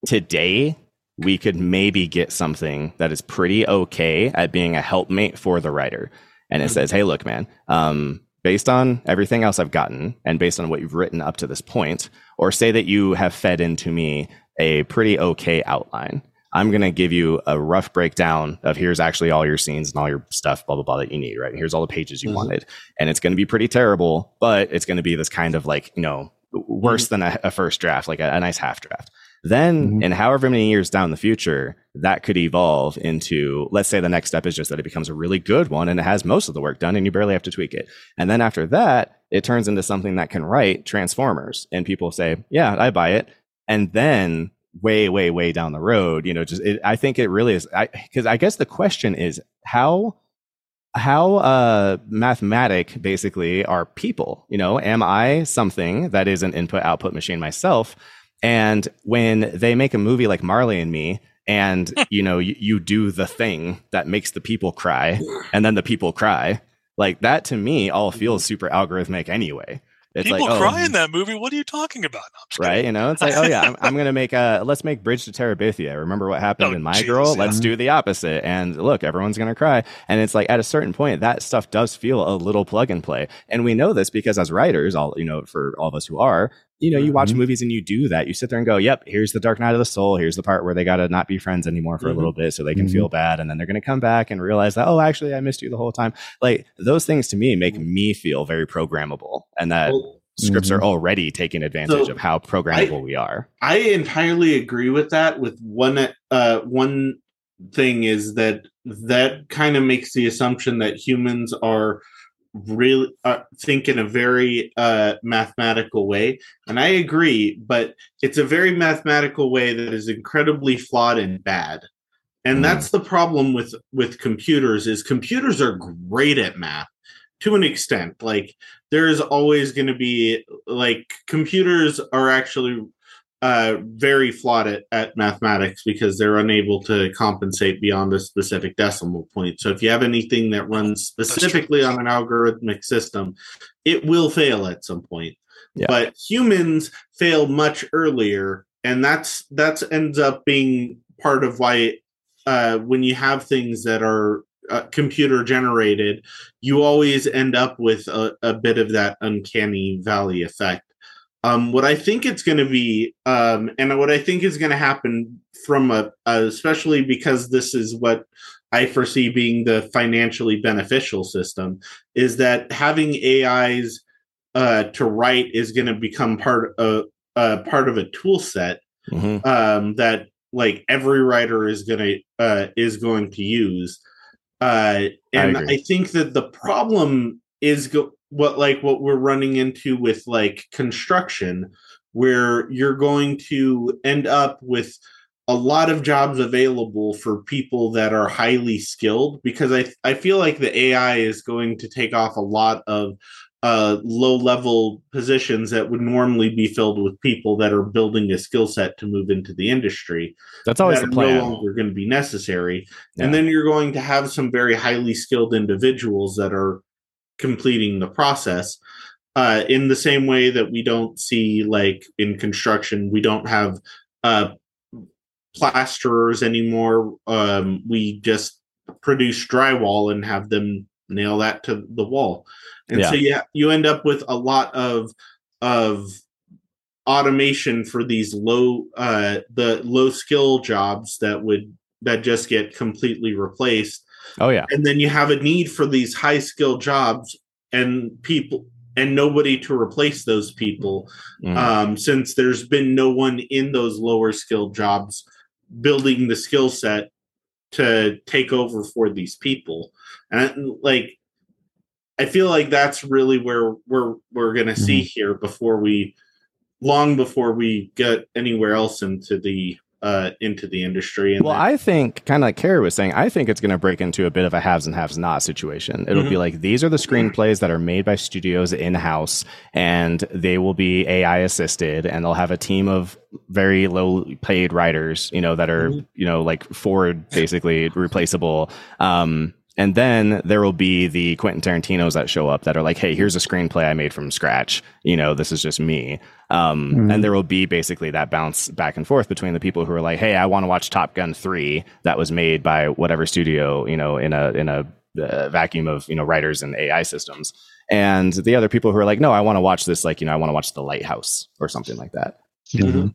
S3: today we could maybe get something that is pretty okay at being a helpmate for the writer. And it mm-hmm. says, hey, look, man, um, based on everything else I've gotten and based on what you've written up to this point, or say that you have fed into me a pretty okay outline. I'm going to give you a rough breakdown of here's actually all your scenes and all your stuff, blah, blah, blah, that you need, right? Here's all the pages you mm-hmm. wanted. And it's going to be pretty terrible, but it's going to be this kind of like, you know, worse mm-hmm. than a, a, first draft, like a, a nice half draft. Then, mm-hmm. in however many years down the future, that could evolve into, let's say the next step is just that it becomes a really good one and it has most of the work done and you barely have to tweak it. And then after that, it turns into something that can write Transformers and people say, yeah, I buy it. And then way, way, way down the road, you know, just, it, I think it really is, I, cause I guess the question is how, how uh mathematic basically are people? You know am i something that is an input output machine myself? And when they make a movie like Marley and Me, and you know you, you, do the thing that makes the people cry, and then the people cry, like that to me all feels super algorithmic anyway.
S1: It's People like, cry oh, in that movie. What are you talking about?
S3: No, right? You know, it's like, oh yeah, I'm, I'm, gonna make a let's make Bridge to Terabithia. Remember what happened oh, in My geez, Girl? Yeah. Let's do the opposite. And look, everyone's gonna cry. And it's like at a certain point, that stuff does feel a little plug and play. And we know this because as writers, all you know, for all of us who are, you know, you watch mm-hmm. movies and you do that. You sit there and go, "Yep, here's the Dark Night of the Soul. Here's the part where they got to not be friends anymore for mm-hmm. a little bit, so they can mm-hmm. feel bad, and then they're going to come back and realize that, oh, actually, I missed you the whole time." Like those things to me make me feel very programmable, and that well, scripts are mm-hmm. already taking advantage so of how programmable I, we are.
S4: I entirely agree with that. With one, uh, one thing is that that kind of makes the assumption that humans are really uh, think in a very uh, mathematical way. And i agree but it's a very mathematical way that is incredibly flawed and bad. And mm. that's the problem with with computers is computers are great at math to an extent. Like there's always going to be like computers are actually uh, very flawed at, at mathematics because they're unable to compensate beyond a specific decimal point. So if you have anything that runs specifically on an algorithmic system, it will fail at some point. Yeah. But humans fail much earlier, and that's that's ends up being part of why uh, when you have things that are uh, computer generated, you always end up with a, a bit of that uncanny valley effect um, what I think it's going to be, um, and what I think is going to happen from a, a, especially because this is what I foresee being the financially beneficial system, is that having AIs uh, to write is going to become part of uh, part of a tool set mm-hmm. um, that like every writer is going to uh, is going to use. Uh, and I, I, think that the problem is go- what like what we're running into with like construction where you're going to end up with a lot of jobs available for people that are highly skilled because I I feel like the AI is going to take off a lot of uh, low level positions that would normally be filled with people that are building a skill set to move into the industry.
S3: That's always that the plan.
S4: No longer going to be necessary, yeah. and then you're going to have some very highly skilled individuals that are completing the process. uh, in the same way that we don't see like in construction, we don't have uh, plasterers anymore. Um, we just produce drywall and have them nail that to the wall. And
S3: Yeah.
S4: so yeah, you end up with a lot of of automation for these low uh the low skill jobs that would that just get completely replaced
S3: Oh yeah.
S4: and then you have a need for these high skill jobs and people and nobody to replace those people
S3: Mhm.
S4: um, since there's been no one in those lower skilled jobs building the skill set to take over for these people and like i feel like that's really where we're we're gonna see here before we long before we get anywhere else into the uh into the industry and
S3: Well,
S4: then-
S3: I think, kind of like Carrie was saying, I think it's going to break into a bit of a haves and haves not situation. It'll be like these are the screenplays that are made by studios in house, and they will be AI assisted, and they'll have a team of very low paid writers, you know, that are
S4: Mhm.
S3: you know like forward basically replaceable. Um, and then there will be the Quentin Tarantinos that show up that are like, hey, here's a screenplay I made from scratch. You know, this is just me. Um,
S5: Mhm.
S3: And there will be basically that bounce back and forth between the people who are like, hey, I want to watch Top Gun 3 that was made by whatever studio, you know, in a, in a, uh, vacuum of you know writers and AI systems, and the other people who are like, no, I want to watch this, like you know, I want to watch The Lighthouse or something like that.
S5: Mhm.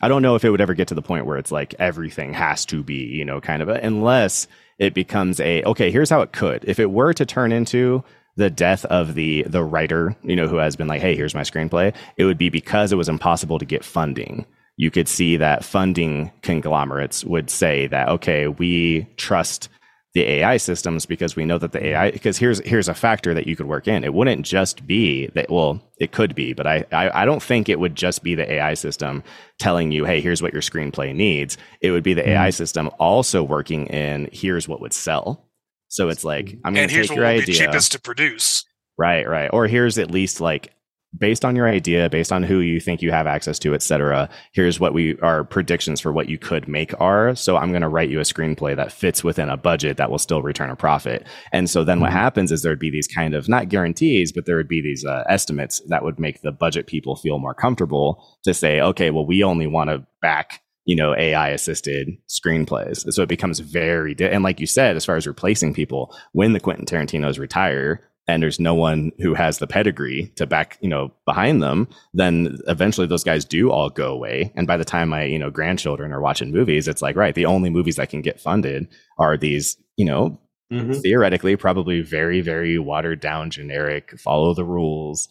S3: I don't know if it would ever get to the point where it's like everything has to be, you know, kind of a, unless it becomes a okay, here's how it could. If it were to turn into the death of the the writer, you know, who has been like, hey, here's my screenplay, it would be because it was impossible to get funding. You could see that funding conglomerates would say that, okay, we trust the AI systems because we know that the AI because here's here's a factor that you could work in. It wouldn't just be that well, it could be, but I, I I don't think it would just be the AI system telling you, hey, here's what your screenplay needs. It would be the AI mm-hmm. system also working in here's what would sell. So it's like I'm gonna
S1: and here's
S3: take
S1: what
S3: your idea.
S1: cheapest to produce.
S3: Right, right. Or here's at least like based on your idea, based on who you think you have access to, et cetera, here's what we our predictions for what you could make are. So I'm going to write you a screenplay that fits within a budget that will still return a profit. And so then what
S5: Mhm.
S3: happens is there'd be these kind of not guarantees, but there would be these uh, estimates that would make the budget people feel more comfortable to say, okay, well, we only want to back you know AI assisted screenplays. So it becomes very di- and like you said, as far as replacing people, when the Quentin Tarantino's retire and there's no one who has the pedigree to back you know behind them, then eventually those guys do all go away. And by the time my you know grandchildren are watching movies, it's like right, the only movies that can get funded are these you know
S4: Mhm.
S3: theoretically probably very very watered down generic follow the rules.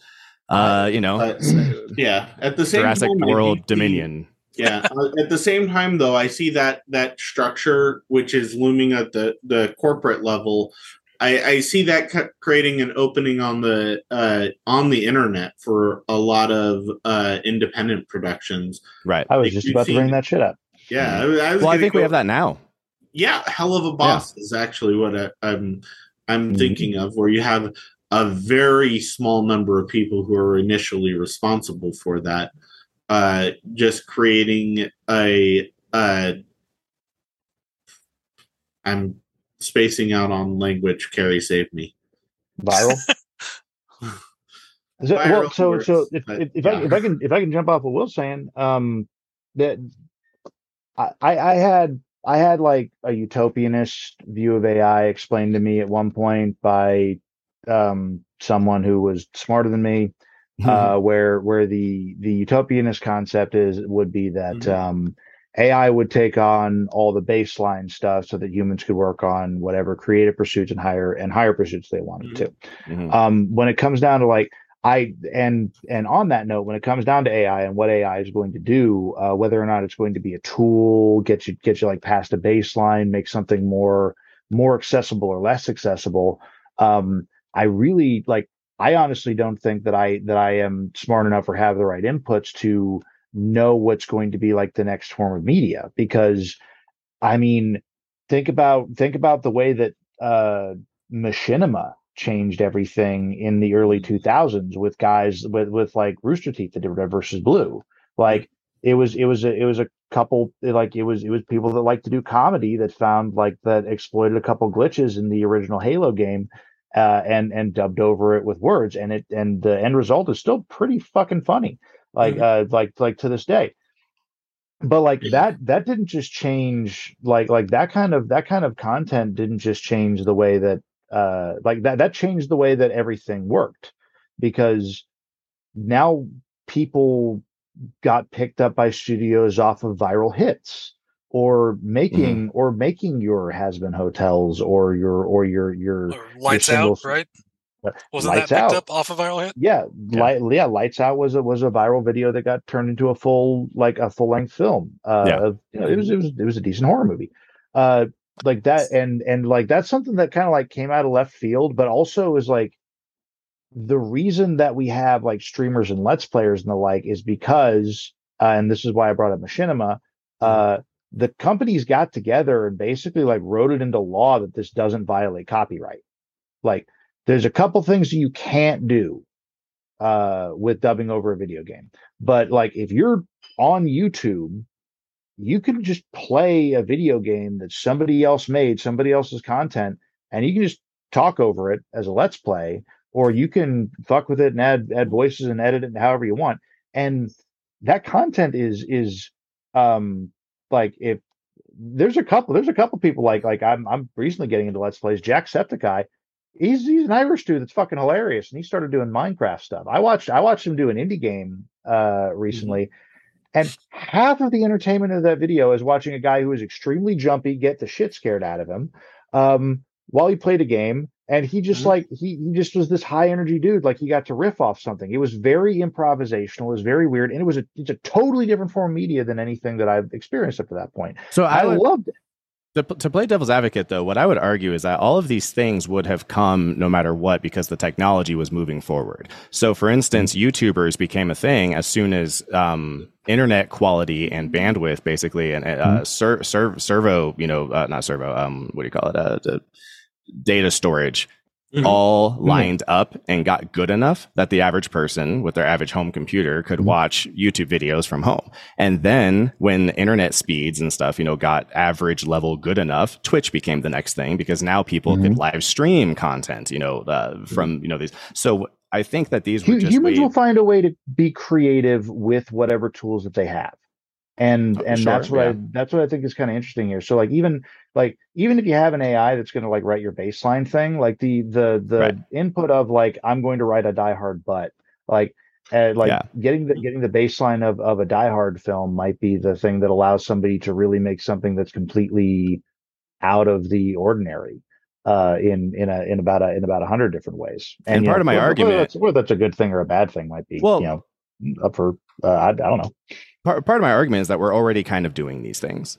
S3: Uh, you know,
S4: Uh, yeah at the same
S3: Jurassic
S4: time,
S3: World
S4: do
S3: Dominion.
S4: yeah uh, at the same time though i see that that structure which is looming at the the corporate level i i see that creating an opening on the uh on the internet for a lot of uh independent productions
S3: Right.
S5: I was
S4: Like,
S5: just
S4: you've
S5: about to bring that shit up.
S4: yeah I, was- I was
S3: Well, I
S4: gonna
S3: think we have that now.
S4: yeah Helluva Boss is actually what I, i'm i'm
S5: Mhm.
S4: thinking of where you have a very small number of people who are initially responsible for that uh just creating a uh i'm spacing out on language carrie saved me
S5: Viral. So, well,
S4: Viral
S5: so so
S4: works,
S5: if,
S4: but
S5: if, if I if I can if I can jump off what Will's saying, um, that I I I had I had like a utopianist view of AI explained to me at one point by um someone who was smarter than me, uh, where where the the utopianist concept is would be that
S4: Mhm.
S5: um, AI would take on all the baseline stuff so that humans could work on whatever creative pursuits and higher and higher pursuits they wanted
S4: Mhm.
S5: to.
S3: Mhm.
S5: Um, when it comes down to like I and and on that note, when it comes down to AI and what AI is going to do, uh, whether or not it's going to be a tool, get you get you like past a baseline, make something more more accessible or less accessible. Um, I really like. I honestly don't think that I that I am smart enough or have the right inputs to know what's going to be like the next form of media because I mean think about think about the way that uh machinima changed everything in the early 2000s with guys with with like Rooster Teeth that did Red versus Blue. Like it was it was a, it was a couple like it was it was people that like to do comedy that found like that exploited a couple glitches in the original Halo game uh, and and dubbed over it with words, and it and the end result is still pretty fucking funny, like mm-hmm. uh, like like to this day. But like that that didn't just change like like that kind of that kind of content didn't just change the way that uh like that that changed the way that everything worked because now people got picked up by studios off of viral hits or making mm-hmm. or making your Hazbin Hotels or your or your your
S1: or lights
S5: your
S1: out right wasn't lights that picked out. up off a viral hit
S5: yeah, yeah. Light, yeah lights out was a was a viral video that got turned into a full like a full length film uh yeah. you know, it was it was it was a decent horror movie uh like that and and like that's something that kind of like came out of left field but also is like the reason that we have like streamers and let's players and the like is because uh, and this is why i brought up machinima uh the companies got together and basically like wrote it into law that this doesn't violate copyright. Like there's a couple things that you can't do uh with dubbing over a video game. But like if you're on YouTube, you can just play a video game that somebody else made, somebody else's content, and you can just talk over it as a let's play, or you can fuck with it and add add voices and edit it however you want. And that content is is um like if there's a couple there's a couple people like like I'm I'm recently getting into Let's Plays. Jacksepticeye, he's he's an Irish dude that's fucking hilarious, and he started doing Minecraft stuff. I watched I watched him do an indie game uh recently. Mm-hmm. And half of the entertainment of that video is watching a guy who is extremely jumpy get the shit scared out of him um, while he played a game and he just mm-hmm. like he he just was this high energy dude like he got to riff off something it was very improvisational it was very weird and it was a it's a totally different form of media than anything that i've experienced up to that point
S3: so i,
S5: I would, loved it
S3: to, to play devil's advocate though what i would argue is that all of these things would have come no matter what because the technology was moving forward so for instance mm-hmm. youtubers became a thing as soon as um, internet quality and bandwidth basically and uh, mm-hmm. ser- ser- servo you know uh, not servo um, what do you call it uh, data storage Mm-hmm. all mm-hmm. lined mm-hmm. up and got good enough that the average person with their average home computer could mm-hmm. watch YouTube videos from home. And then when internet speeds and stuff, you know, got average level good enough, Twitch became the next thing because now people could mm-hmm. live stream content, you know, uh, from, you know, these. So I think that these
S5: humans will find a way to be creative with whatever tools that they have and oh, and sure, that's what yeah. I that's what I think is kind of interesting here. So like even like even if you have an AI that's going to like write your baseline thing, like the the the right. input of like I'm going to write a Die Hard but like uh, like yeah. getting the getting the baseline of of a Die Hard film might be the thing that allows somebody to really make something that's completely out of the ordinary uh, in in a in about a in about a hundred different ways.
S3: And, and part know, of my
S5: whether,
S3: argument,
S5: whether that's, whether that's a good thing or a bad thing, might be well, you know up for uh, I, I don't know
S3: part, part of my argument is that we're already kind of doing these things.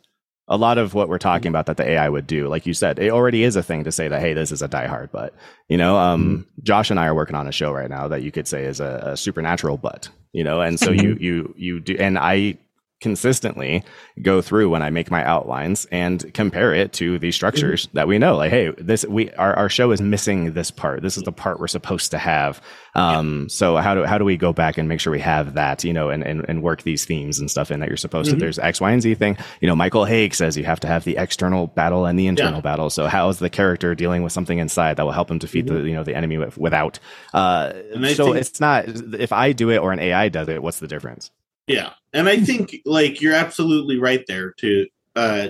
S3: A lot of what we're talking about that the AI would do, like you said, it already is a thing to say that, hey, this is a Die Hard butt. You know, um, mm-hmm. Josh and I are working on a show right now that you could say is a, a supernatural butt. You know, and so you you you do, and I consistently go through when I make my outlines and compare it to the structures mm-hmm. that we know. Like, hey, this we our, our show is missing this part. This is the part we're supposed to have. Um, yeah. so how do how do we go back and make sure we have that, you know, and and, and work these themes and stuff in that you're supposed mm-hmm. to. There's X, Y, and Z thing. You know, Michael Hauge says you have to have the external battle and the internal yeah. battle. So how is the character dealing with something inside that will help him defeat mm-hmm. the you know the enemy with, without? Uh, so think- it's not if I do it or an AI does it. What's the difference?
S4: Yeah, and I think like you're absolutely right there to uh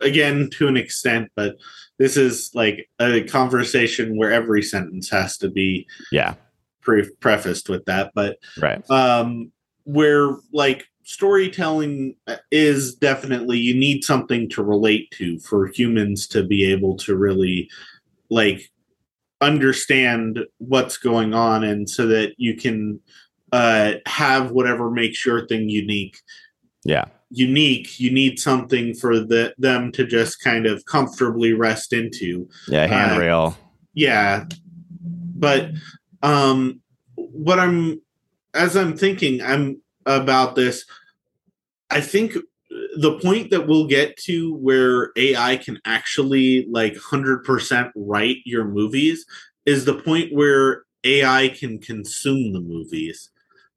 S4: again to an extent, but this is like a conversation where every sentence has to be
S3: yeah.
S4: pre- prefaced with that, but
S3: right.
S4: um where like storytelling is definitely you need something to relate to for humans to be able to really like understand what's going on and so that you can uh, have whatever makes your thing unique.
S3: Yeah.
S4: Unique. You need something for the them to just kind of comfortably rest into.
S3: Yeah, handrail. Uh,
S4: yeah. But um what I'm as I'm thinking I'm about this, I think the point that we'll get to where AI can actually like 100% write your movies is the point where AI can consume the movies.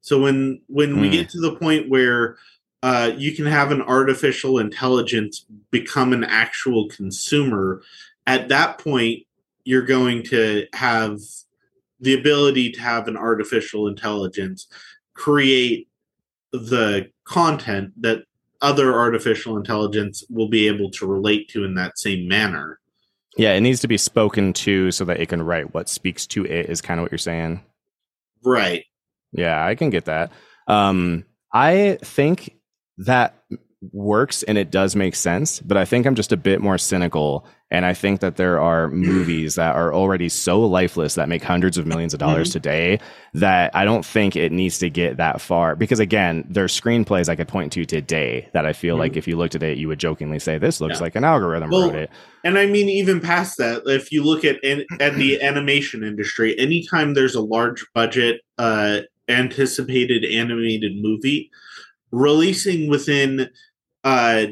S4: So when when mm. we get hmm. to the point where uh, you can have an artificial intelligence become an actual consumer, at that point you're going to have the ability to have an artificial intelligence create the content that other artificial intelligence will be able to relate to in that same manner.
S3: Yeah, it needs to be spoken to so that it can write what speaks to it is kind of what you're saying.
S4: Right.
S3: Yeah, I can get that. Um, I think that works and it does make sense, but I think I'm just a bit more cynical. And I think that there are movies that are already so lifeless that make hundreds of millions of dollars mm-hmm. today that I don't think it needs to get that far. Because again, there's screenplays I could point to today that I feel mm-hmm. like if you looked at it, you would jokingly say, "This looks yeah. like an algorithm well, wrote it."
S4: And I mean, even past that, if you look at at the animation industry, anytime there's a large budget uh, anticipated animated movie, releasing within uh,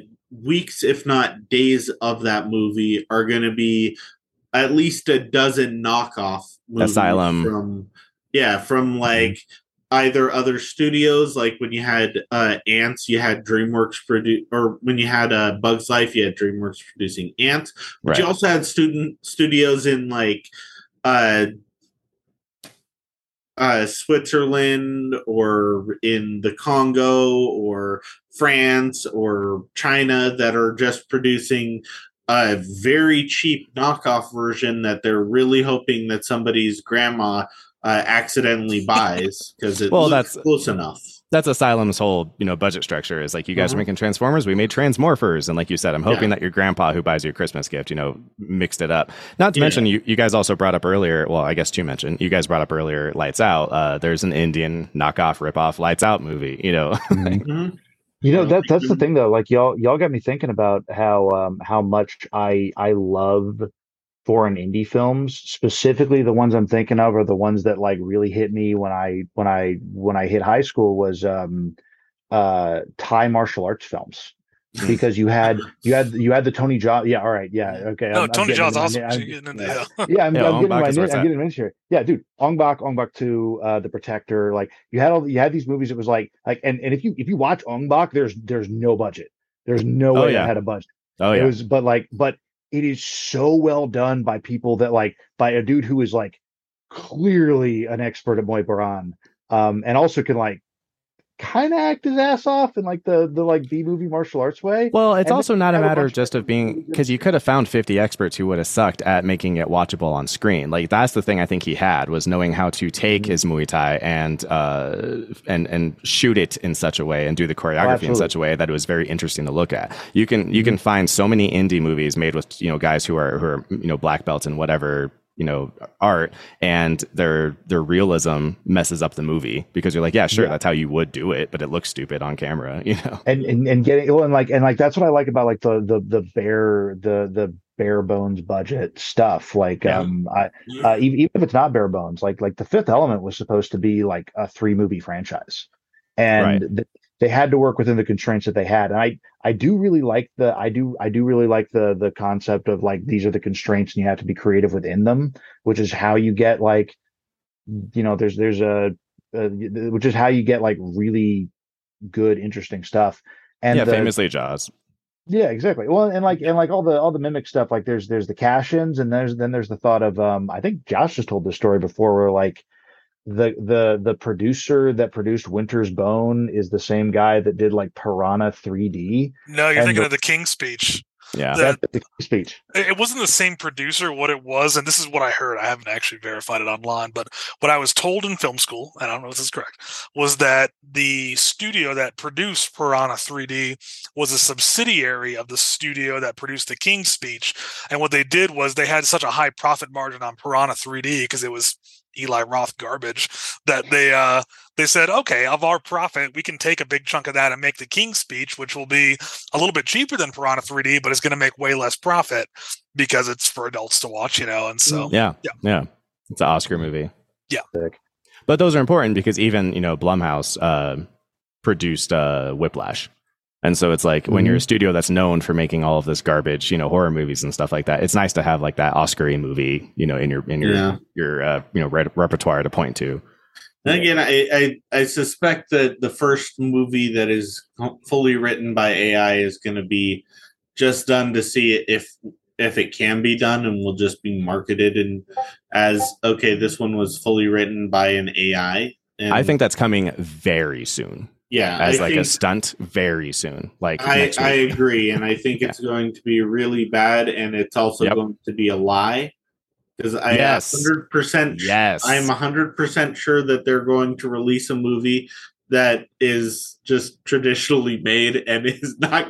S4: weeks, if not days, of that movie are going to be at least a dozen knockoff
S3: Asylum
S4: from yeah from mm-hmm. like mm-hmm. either other studios like when you had uh ants you had dreamworks produce or when you had uh bugs life you had dreamworks producing ants but right. you also had student studios in like uh uh, Switzerland or in the Congo or France or China that are just producing a very cheap knockoff version that they're really hoping that somebody's grandma uh, accidentally buys because it well, looks that's, close enough
S3: that's Asylum's whole, you know, budget structure is like you guys mm-hmm. are making Transformers, we made Transmorphers, and like you said, I'm hoping yeah. that your grandpa who buys your Christmas gift, you know, mixed it up. Not to yeah. mention, you, you guys also brought up earlier. Well, I guess to mention, you guys brought up earlier, Lights Out. Uh, there's an Indian knockoff ripoff Lights Out movie. You know.
S5: Mm-hmm. You know that that's the thing though. Like y'all y'all got me thinking about how um how much I I love foreign indie films specifically the ones i'm thinking of are the ones that like really hit me when i when i when i hit high school was um uh thai martial arts films because you had you had you had the Tony Jaa. Yeah, all right. Yeah, okay.
S1: No, I'm, Tony
S5: I'm
S1: Jaa's awesome.
S5: I'm, yeah. yeah, I'm, yeah, I'm getting my I'm getting my here. Yeah, dude. Ong Bak, Ong Bak Two, uh, The Protector. Like you had all you had these movies. It was like like and and if you if you watch Ong Bak, there's there's no budget. There's no oh, way yeah. it had a budget.
S3: Oh yeah.
S5: It was, but like, but it is so well done by people that like by a dude who is like clearly an expert at Muay Boran, um, and also can like kind of act his ass off in like the the like B movie martial arts way.
S3: Well, it's and also not a matter just of being because you could have found 50 experts who would have sucked at making it watchable on screen. Like that's the thing I think he had was knowing how to take mm-hmm. his Muay Thai and uh and and shoot it in such a way and do the choreography oh, in such a way that it was very interesting to look at. You can you mm-hmm. can find so many indie movies made with you know guys who are who are you know black belts and whatever you know art and their their realism messes up the movie because you're like yeah sure yeah. that's how you would do it but it looks stupid on camera you know
S5: and and, and getting well and like and like that's what i like about like the the the bare the the bare bones budget stuff like yeah. um i uh, even, even if it's not bare bones like like the fifth element was supposed to be like a three movie franchise and right. the, they had to work within the constraints that they had. And i i do really like the i do i do really like the the concept of like these are the constraints and you have to be creative within them which is how you get like you know there's there's a, a which is how you get like really good interesting stuff. And
S3: yeah
S5: the,
S3: famously jaws.
S5: Yeah exactly. Well and like and like all the all the mimic stuff like there's there's the cash-ins and there's then there's the thought of um i think josh just told this story before where like the the the producer that produced Winter's Bone is the same guy that did like Piranha 3D.
S1: No, you're thinking the, of the King speech.
S3: Yeah,
S5: the, the speech.
S1: It wasn't the same producer. What it was, and this is what I heard. I haven't actually verified it online, but what I was told in film school, and I don't know if this is correct, was that the studio that produced Piranha 3D was a subsidiary of the studio that produced the King's Speech. And what they did was they had such a high profit margin on Piranha 3D because it was Eli Roth garbage that they uh they said, okay, of our profit, we can take a big chunk of that and make the King's Speech, which will be a little bit cheaper than Piranha 3D, but it's going to make way less profit because it's for adults to watch, you know. And so,
S3: yeah, yeah, yeah. it's an Oscar movie.
S1: Yeah,
S3: but those are important because even you know Blumhouse uh, produced uh, Whiplash, and so it's like mm-hmm. when you're a mm-hmm. studio that's known for making all of this garbage, you know, horror movies and stuff like that. It's nice to have like that Oscar movie, you know, in your in your yeah. your uh, you know re- repertoire to point to.
S4: And again, I, I, I suspect that the first movie that is fully written by AI is going to be just done to see if if it can be done and will just be marketed and as okay, this one was fully written by an AI. And
S3: I think that's coming very soon
S4: yeah,
S3: as
S4: I
S3: like a stunt very soon. Like
S4: I, I agree, and I think it's going to be really bad, and it's also
S3: Yep.
S4: going to be a lie because I
S3: Yes.
S4: hundred percent.
S3: Yes.
S4: I'm hundred percent sure that they're going to release a movie that is just traditionally made and is not,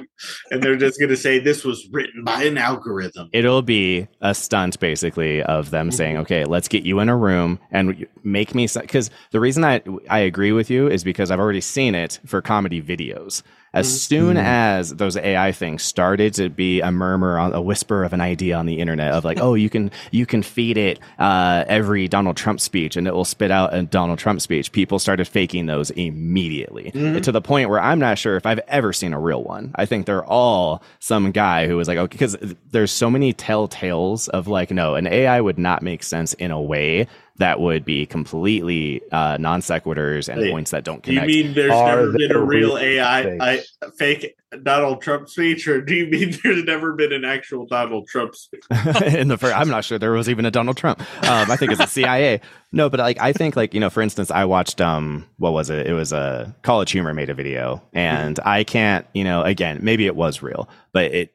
S4: and they're just going to say this was written by an algorithm.
S3: It'll be a stunt basically of them
S4: Mm-hmm.
S3: saying, "Okay, let's get you in a room and make me." Because the reason I I agree with you is because I've already seen it for comedy videos. As
S4: Mhm.
S3: soon
S5: Mhm.
S3: as those AI things started to be a murmur, on a whisper of an idea on the internet of like, "Oh, you can you can feed it uh, every Donald Trump speech and it will spit out a Donald Trump speech," people started faking those immediately
S4: Mhm.
S3: to the point where I'm not sure if I've ever seen a real one. I think they're all some guy who was like, okay, because there's so many telltales of like, no, an AI would not make sense in a way that would be completely uh, non sequiturs and
S4: Wait,
S3: points that don't
S4: connect. you mean there's
S5: Are
S4: never been a real
S5: real
S4: AI I, fake Donald Trump speech, or do you mean there's never been an actual Donald Trump speech?
S3: in the first, I'm not sure there was even a Donald Trump. Um, I think it's the CIA. No, but like I think like you know, for instance, I watched um, what was it? It was a College Humor made a video, and I can't, you know, again, maybe it was real, but it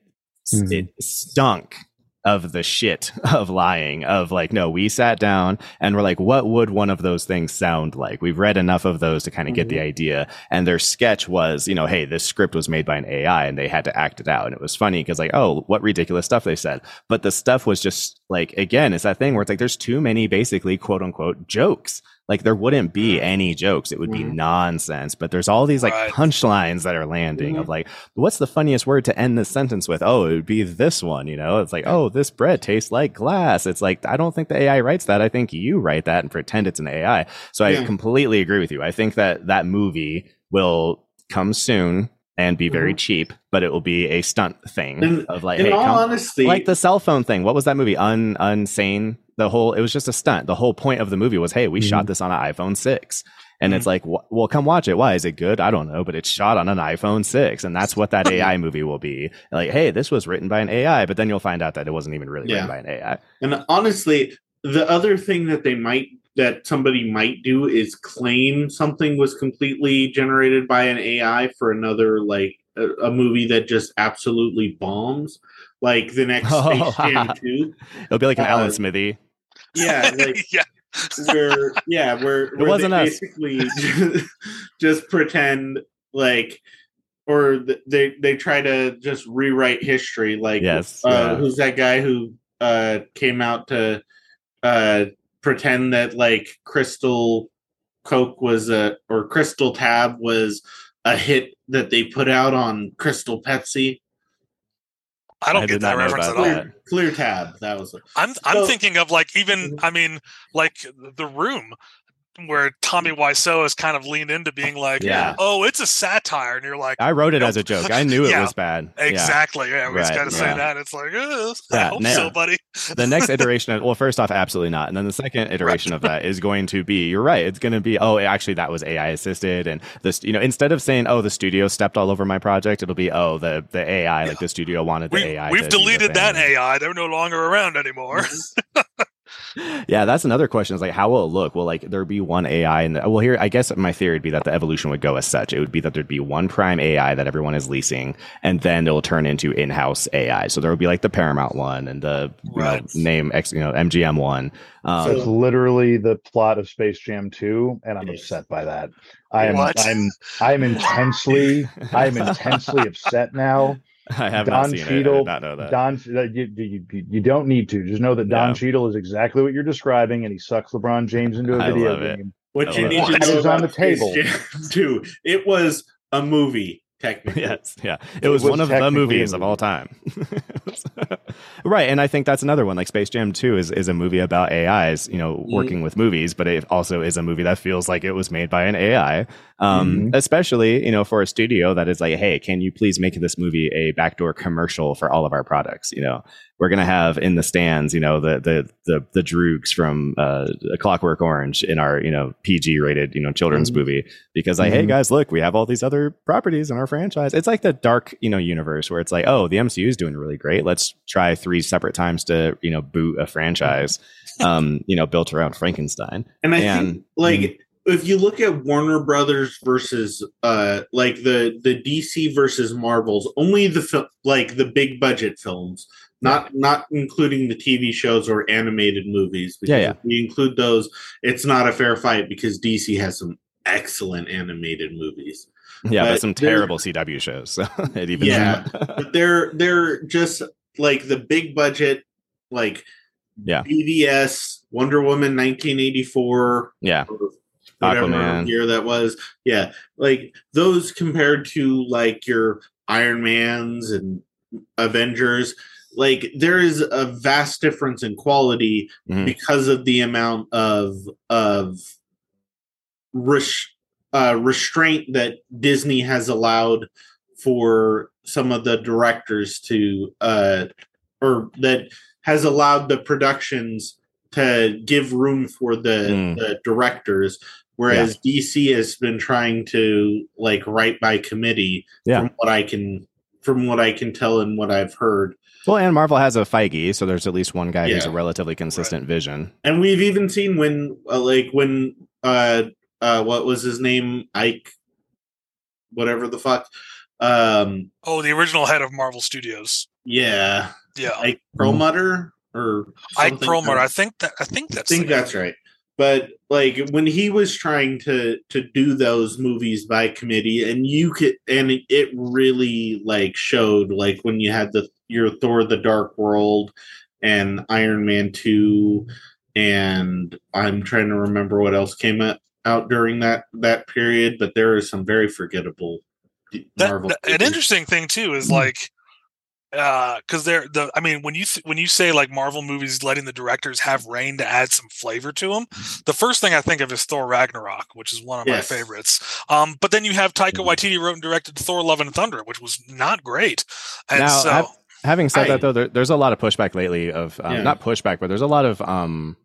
S5: Mhm.
S3: it stunk of the shit of lying of like no we sat down and we're like what would one of those things sound like? We've read enough of those to kind of get the mm-hmm. idea. And their sketch was you know hey this script was made by an ai and they had to act it out. And it was funny because like oh what ridiculous stuff they said. But the stuff was just like again it's that thing where it's like there's too many basically quote unquote jokes like there wouldn't be any jokes. It would be
S4: Mhm.
S3: nonsense. But there's all these like
S1: Right.
S3: punchlines that are landing of like what's the funniest word to end this sentence with? Oh it would be this one you know? It's like oh this bread tastes like glass. It's like i don't think the ai writes that. I think you write that and pretend it's an ai so i completely agree with you. I think that that movie will come soon and be very cheap but it will be a stunt thing
S4: Mm-hmm.
S3: Of like
S4: In
S3: hey
S4: all
S3: come,
S4: honesty,
S3: like the cell phone thing. What was that movie? Un Unsane. The whole it was just a stunt. The whole point of the movie was, hey, we shot this on an iPhone six, and it's like, wh- well, come watch it. Why is it good? I don't know, but it's shot on an iPhone six, and that's what that AI movie will be. Like, hey, this was written by an AI, but then you'll find out that it wasn't even really
S4: Yeah.
S3: written by an AI.
S4: And honestly, the other thing that they might that somebody might do is claim something was completely generated by an AI for another like a, a movie that just absolutely bombs, like the next
S3: Oh,
S4: Space Jam Two.
S3: It'll be like an
S4: Uh,
S3: Alan Smithee.
S4: Yeah, like
S1: yeah.
S4: where yeah, where, where
S3: wasn't
S4: they
S3: us.
S4: basically just, just pretend like or they they try to just rewrite history like
S3: Yes,
S4: uh,
S3: yeah.
S4: who's that guy who uh came out to uh pretend that like crystal coke was a or crystal tab was a hit that they put out on crystal pepsi
S1: I don't
S3: I
S1: get that reference at all.
S4: clear, clear tab that was it
S1: I'm I'm
S4: So-
S1: thinking of like even
S4: Mhm.
S1: I mean like the room where Tommy Wiseau has kind of leaned into being like,
S3: Yeah.
S1: oh, it's a satire, and you're like,
S3: I wrote it
S1: Nope.
S3: as a joke. I knew it
S1: Yeah.
S3: was bad.
S1: Exactly, yeah, we just
S3: Right,
S1: got to say that. It's like, I
S3: Yeah,
S1: hope
S3: now-
S1: so, buddy.
S3: the next iteration of well first off absolutely not and then the second iteration of that is going to be you're right it's going to be oh actually that was ai assisted and this you know instead of saying oh the studio stepped all over my project it'll be oh the the ai like the studio wanted the
S1: We,
S3: ai
S1: we've deleted that. AI. They're no longer around anymore. Mm-hmm.
S3: yeah that's another question is like how will it look will like there be one ai and well here i guess my theory would be that the evolution would go as such it would be that there'd be one prime ai that everyone is leasing and then it'll turn into in-house ai so there will be like the paramount one and the you know, name x you know mgm one um,
S4: So-
S5: It's literally the plot of Space Jam 2, and I'm upset by that. I am
S1: What?
S5: I'm I'm intensely I'm intensely upset now.
S3: i have
S5: Don
S3: not seen it i did not know that
S5: Don, you, you, you, you don't need to. Just know that Don
S3: Yeah.
S5: Cheadle is exactly what you're describing, and he sucks LeBron James into a
S3: I
S5: video
S3: love it.
S5: game.
S4: what
S3: I
S4: you
S3: love
S4: need to know
S5: That is on the table.
S4: Space Jam 2 it was a movie technically
S3: Yes, yeah. It was,
S5: was
S3: one of the movies of all time. right, and I think that's another one. Like Space Jam 2 is is a movie about AIs, you know,
S5: Mm-hmm.
S3: working with movies, but it also is a movie that feels like it was made by an AI. Um,
S5: Mhm.
S3: especially, you know, for a studio that is like, hey, can you please make this movie a backdoor commercial for all of our products? You know, we're gonna have in the stands, you know, the the the the Droogs from uh, Clockwork Orange in our you know PG rated you know children's
S5: Mhm.
S3: movie because like, hey
S5: Mhm.
S3: guys, look, we have all these other properties in our franchise. It's like the dark you know universe where it's like, oh, the MCU is doing really great. Let's try three separate times to you know boot a franchise, um, you know, built around Frankenstein.
S4: And I
S3: And-
S4: think like if you look at Warner Brothers versus uh like the the DC versus Marvels, only the fil- like the big budget films, not not including the TV shows or animated movies. Because
S3: Yeah, yeah.
S4: if we include those, it's not a fair fight because DC has some excellent animated movies.
S3: Yeah,
S4: But
S3: but some terrible CW shows. So it even
S4: Yeah. But they're they're just like the big budget like
S3: Yeah.
S4: BVS, Wonder Woman 1984,
S3: yeah,
S4: whatever year that was. Yeah, like those compared to like your Iron Man's and Avengers, like there is a vast difference in quality
S3: Mhm.
S4: because of the amount of of res- uh, restraint that Disney has allowed for some of the directors to uh or that has allowed the productions to give room for the,
S3: Mm.
S4: the directors whereas DC has been trying to like write by committee
S3: Yeah.
S4: from what I can from what I can tell and what I've heard
S3: Well, and Marvel has a Feige, so there's at least one guy who's a relatively consistent vision.
S4: and we've even seen when uh, like when uh uh what was his name Ike whatever the fuck um
S1: Oh, the original head of Marvel Studios.
S4: yeah
S1: Yeah,
S4: Ike Perlmutter or
S1: Ike. Perlmutter. I think that I think
S4: I
S1: that's
S4: think that's right. But like when he was trying to to do those movies by committee, and you could, and it, it really like showed like when you had the your Thor: The Dark World and Iron Man two, and I'm trying to remember what else came out, out during that that period, but there are some very forgettable
S1: That,
S4: Marvel.
S1: that- an interesting thing too is like uh because they're the i mean when you th- when you say like marvel movies letting the directors have reign to add some flavor to them the first thing i think of is thor ragnarok which is one of
S4: Yes.
S1: my favorites um but then you have taika
S3: Mhm.
S1: waititi wrote and directed thor love and thunder which was not great and
S3: Now,
S1: so
S3: I've- Having said
S4: I-
S3: that, though, there, there's a lot of pushback lately of um,
S4: Yeah.
S3: not pushback, but there's a lot of um,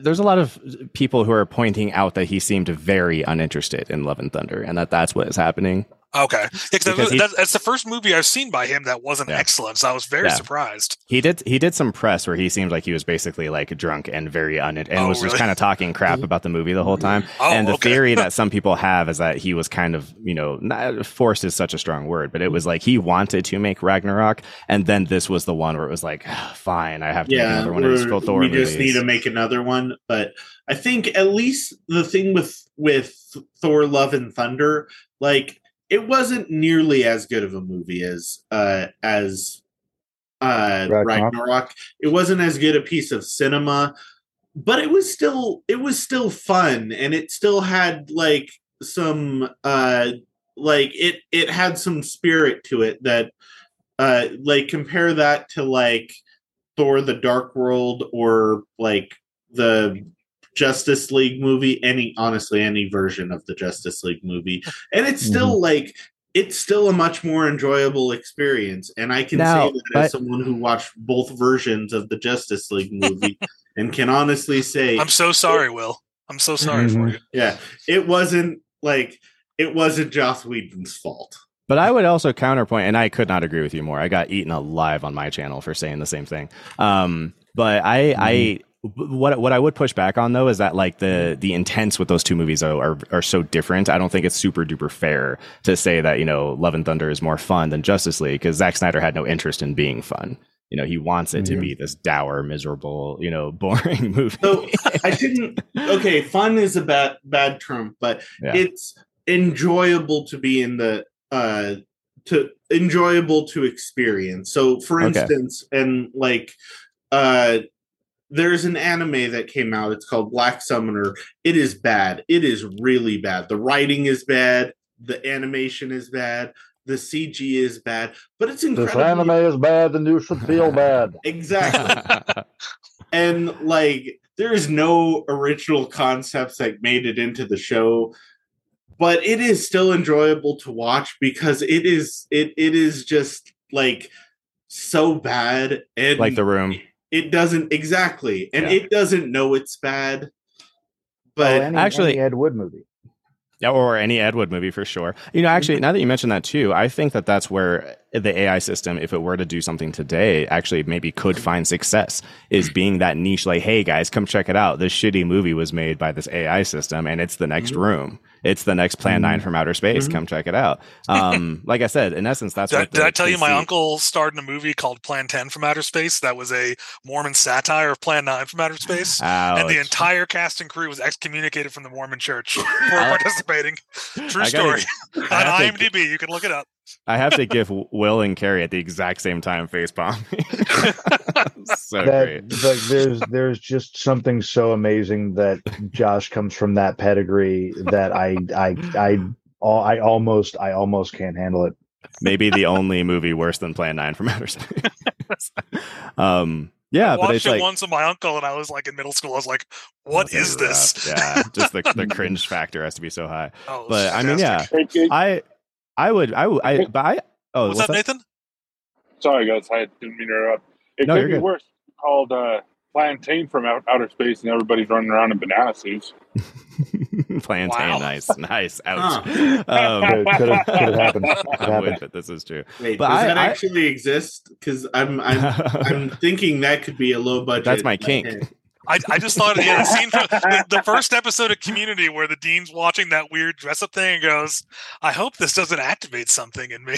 S3: there's a lot of people who are pointing out that he seemed very uninterested in Love and Thunder, and that that's what is happening.
S1: Okay yeah, 'cause
S3: Because
S1: that- that's the first movie i've seen by him that wasn't
S3: Yeah.
S1: excellent so i was very
S3: Yeah.
S1: surprised
S3: He did he did some press where he seemed like he was basically like drunk and very un and
S1: Oh,
S3: was just kind of talking crap about the movie the whole time.
S1: oh
S3: and the
S1: okay.
S3: theory that some people have is that he was kind of, you know, not, forced is such a strong word, but it was like he wanted to make Ragnarok, and then this was the one where it was like, "Ah, fine, I have to make another one of these
S4: we're-
S3: Thor
S4: we
S3: movies.
S4: just need to make another one. But I think at least the thing with with Thor: Love and Thunder, like it wasn't nearly as good of a movie as uh as uh
S5: Ragnarok.
S4: Ragnarok. It wasn't as good a piece of cinema, but it was still it was still fun, and it still had like some uh like it it had some spirit to it that uh like compare that to like Thor the Dark World or like the Justice League movie, any honestly, any version of the Justice League movie. And it's still like it's still a much more enjoyable experience. And I can
S3: Now,
S4: say that
S3: but-
S4: as someone who watched both versions of the Justice League movie and can honestly say
S1: i'm so sorry will i'm so sorry for
S5: Mhm.
S1: you
S4: yeah, it wasn't like it wasn't Joss Whedon's fault.
S3: But I would also counterpoint, and I could not agree with you more. I got eaten alive on my channel for saying the same thing. Um, but I, I, what what I would push back on though is that like the the intents with those two movies are, are are so different. I don't think it's super duper fair to say that you know Love and Thunder is more fun than Justice League because Zack Snyder had no interest in being fun. You know, he wants it to be this dour, miserable, you know, boring movie.
S4: So I didn't. Okay, fun is a bad bad term, but
S3: Yeah.
S4: it's enjoyable to be in the uh to enjoyable to experience. So, for
S3: Okay.
S4: instance, and like uh there's an anime that came out. It's called Black Summoner. It is bad. It is really bad. The writing is bad. The animation is bad. The CG is bad. But it's
S5: This
S4: incredible.
S5: anime is bad, and you should feel bad.
S4: Exactly. and like there is no original concepts that made it into the show but it is still enjoyable to watch because it is it it is just like so bad and
S3: like the room.
S4: It doesn't exactly and
S3: Yeah.
S4: it doesn't know it's bad but
S5: oh, any,
S3: actually-
S5: any Ed Wood movie.
S3: Yeah, or any Ed Wood movie for sure. You know, actually, now that you mention that too, I think that that's where the AI system, if it were to do something today, actually maybe could find success. Is being that niche, like, hey guys, come check it out. This shitty movie was made by this AI system, and it's the next
S4: Mhm.
S3: room. It's the next Plan Nine
S5: Mhm.
S3: from Outer Space.
S4: Mhm.
S3: Come check it out. Um, like I said, in essence, that's
S1: Did, I-
S3: what.
S1: did I tell you my
S3: conceit-
S1: uncle starred in a movie called Plan 10 from Outer Space? That was a Mormon satire of Plan 9 from Outer Space. And the entire cast and crew was excommunicated from the Mormon church for participating. True
S3: I gotta-
S1: story.
S3: I
S1: On
S3: have to-
S1: IMDb, you can look it up.
S3: I have to give Will and Carrie at the exact same time face palm. so
S5: that
S3: great.
S5: like there's there's just something so amazing that Josh comes from that pedigree that I I I all I almost I almost can't handle it.
S3: Maybe the only movie worse than Plan Nine from Outer Space. um, yeah,
S1: I
S3: but
S1: watched
S3: it's
S1: it
S3: like
S1: once with my uncle, and I was like in middle school. I was like, "What is That's
S3: rough.
S1: this?"
S3: Yeah, just the, the cringe factor has to be so high.
S1: Oh, it was
S3: But I mean, yeah,
S1: fantastic.
S2: Hey, hey,
S3: I, I would, I would, I, but I. Oh,
S1: What's
S3: what's
S1: that, Nathan?
S2: sorry, guys. I didn't mean to interrupt. It
S3: No,
S2: could
S3: you're
S2: be
S3: good.
S2: worse. Called uh, Plantain from out, outer space, and everybody's running around in banana suits.
S3: Plantain,
S1: Wow.
S3: nice, nice. Ouch.
S4: Huh.
S3: Um,
S5: Could have could have happened. Could
S3: I'm
S5: happen.
S3: with it. This is true.
S4: Wait,
S3: But
S4: does
S3: I-
S4: that
S3: I-
S4: actually exist? Because I'm I'm I'm thinking that could be a low budget.
S3: That's my kink.
S1: I, I just thought of yeah, the scene from the, the first episode of Community where the dean's watching that weird dress up thing and goes, "I hope this doesn't activate something in me."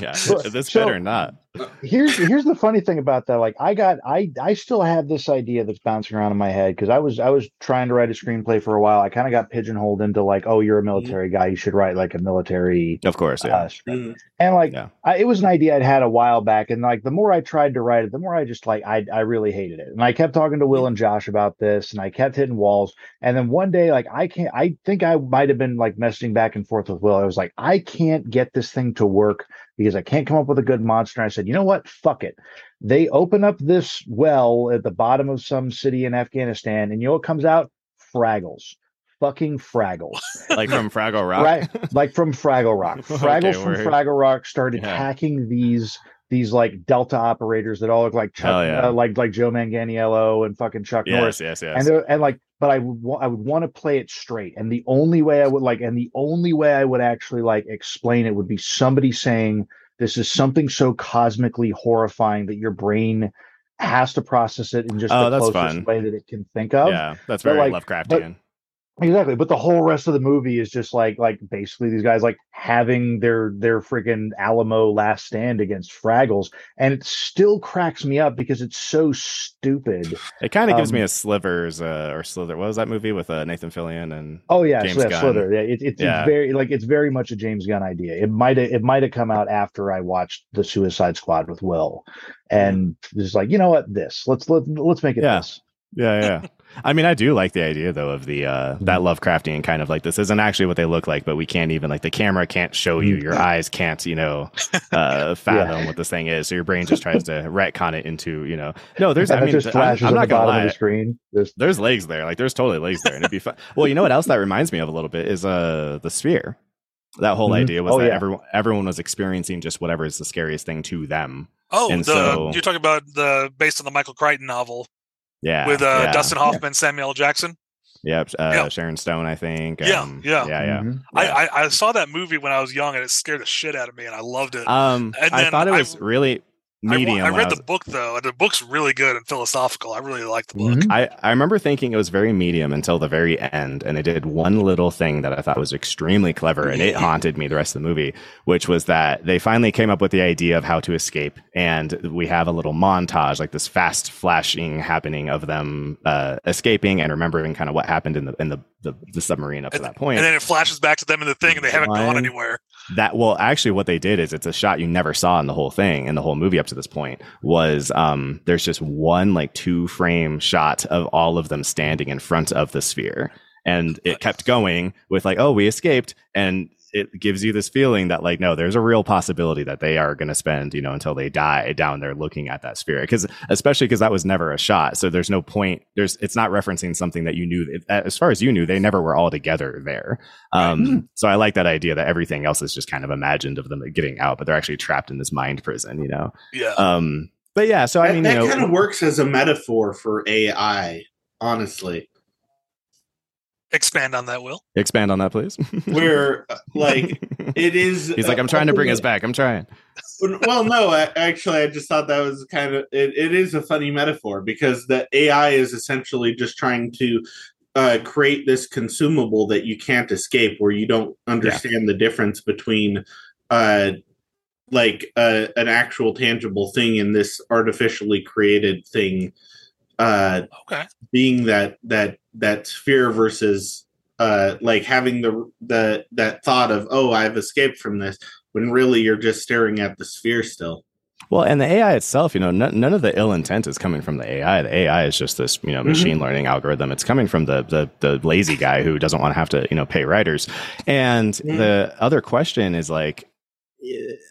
S3: Yeah,
S5: So-
S3: this
S5: so-
S3: better not.
S5: Here's here's the funny thing about that like i got i i still have this idea that's bouncing around in my head because i was i was trying to write a screenplay for a while i kind of got pigeonholed into like oh you're a military guy you should write like a military
S3: Of course, yeah.
S5: uh, script.
S4: Mhm.
S5: and like
S3: Yeah.
S5: I, it was an idea i'd had a while back and like the more i tried to write it the more i just like i i really hated it and i kept talking to will and josh about this and i kept hitting walls and then one day like i can't i think i might have been like messaging back and forth with will i was like i can't get this thing to work because I can't come up with a good monster. I said, you know what? Fuck it. They open up this well at the bottom of some city in Afghanistan, and you know what comes out? Fraggles. Fucking Fraggles.
S3: like from Fraggle Rock.
S5: Right. Like from Fraggle Rock.
S3: Okay,
S5: Fraggles from
S3: word.
S5: Fraggle Rock started
S3: Yeah.
S5: hacking these these like Delta operators that all look like Chuck,
S3: yeah.
S5: uh, like like Joe Manganiello and fucking Chuck Norris
S3: Yes, yes, yes.
S5: and and like but i would wa- i would want to play it straight and the only way i would like and the only way i would actually like explain it would be somebody saying this is something so cosmically horrifying that your brain has to process it in just
S3: Oh,
S5: the closest
S3: fun.
S5: way that it can think of
S3: yeah, that's very but,
S5: like,
S3: Lovecraftian.
S5: Exactly but the whole rest of the movie is just like like basically these guys like having their their freaking alamo last stand against fraggles and it still cracks me up because it's so stupid
S3: it kind of gives me
S5: um,
S3: a Slivers uh, or Slither. What was that movie with uh, Nathan Fillion and
S5: Oh yeah,
S3: James
S5: so yeah. Slither. Yeah, it, it's
S3: Yeah.
S5: it's very like it's very much a James Gunn idea. It might it might have come out after I watched the Suicide Squad with Will, and just like you know what, this let's let let's make it
S3: Yeah.
S5: this.
S3: Yeah, yeah. I mean, I do like the idea though of the uh that Lovecraftian kind of like this isn't actually what they look like, but we can't even like the camera can't show you, your eyes can't, you know, uh fathom what this thing is. So your brain just tries to retcon it into, you know. No, there's I
S5: it
S3: mean,
S5: just
S3: I'm,
S5: flashes
S3: I'm
S5: on the
S3: not gonna
S5: bottom
S3: lie.
S5: of the screen. Just
S3: There's legs there. Like there's totally legs there, and it'd be fun. Well, you know what else that reminds me of a little bit is uh the sphere. That whole
S5: Mhm.
S3: idea was
S5: Oh,
S3: that
S5: yeah.
S3: everyone everyone was experiencing just whatever is the scariest thing to them.
S1: Oh,
S3: And
S1: the
S3: so-
S1: you're talking about the based on the Michael Crichton novel
S3: Yeah,
S1: with uh,
S3: yeah.
S1: Dustin Hoffman, Samuel Jackson.
S3: Yep, uh,
S1: Yeah.
S3: Sharon Stone, I think.
S1: Yeah,
S3: um,
S1: yeah.
S3: yeah, yeah.
S5: Mhm.
S1: I,
S3: Yeah.
S1: I I saw that movie when I was young, and it scared the shit out of me, and I loved it.
S3: Um,
S1: And
S3: I thought it was really
S1: I wa-
S3: medium.
S1: I,
S3: when
S1: read
S3: was-
S1: the book though, and the book's really good and philosophical. I really like the book.
S5: Mhm.
S3: I, I remember thinking it was very medium until the very end, and it did one little thing that I thought was extremely clever, and it haunted me the rest of the movie, which was that they finally came up with the idea of how to escape, and we have a little montage, like this fast flashing happening of them uh, escaping and remembering kind of what happened in the in the, the, the submarine up to that point.
S1: And then it flashes back to them in the thing, and they haven't gone anywhere.
S3: That well actually what they did is it's a shot you never saw in the whole thing in the whole movie up to this point was um there's just one like two frame shot of all of them standing in front of the sphere. And it kept going with like oh we escaped. And it gives you this feeling that like no there's a real possibility that they are going to spend you know until they die down there looking at that sphere because especially because that was never a shot. So there's no point there's it's not referencing something that you knew as far as you knew they never were all together there. Um so i like that idea that everything else is just kind of imagined of them getting out but they're actually trapped in this mind prison you know?
S1: Yeah.
S3: um but yeah so i mean
S4: that
S3: you know
S4: kind of works as a metaphor for AI, honestly.
S1: Expand on that, Will.
S3: Expand on that, please.
S4: where like it is.
S3: He's like, I'm trying to bring us back. I'm trying.
S4: Well, no, I, actually, I just thought that was kind of it, it is a funny metaphor because the AI is essentially just trying to uh, create this consumable that you can't escape, where you don't understand yeah. the difference between uh, like uh, an actual tangible thing and this artificially created thing uh okay being that that that sphere versus uh like having the the that thought of oh i've escaped from this when really you're just staring at the sphere still
S3: well, and the AI itself, you know, n- none of the ill intent is coming from the AI. The AI is just this, you know, machine mm-hmm. learning algorithm. It's coming from the, the the lazy guy who doesn't want to have to, you know, pay writers. And mm-hmm. the other question is like,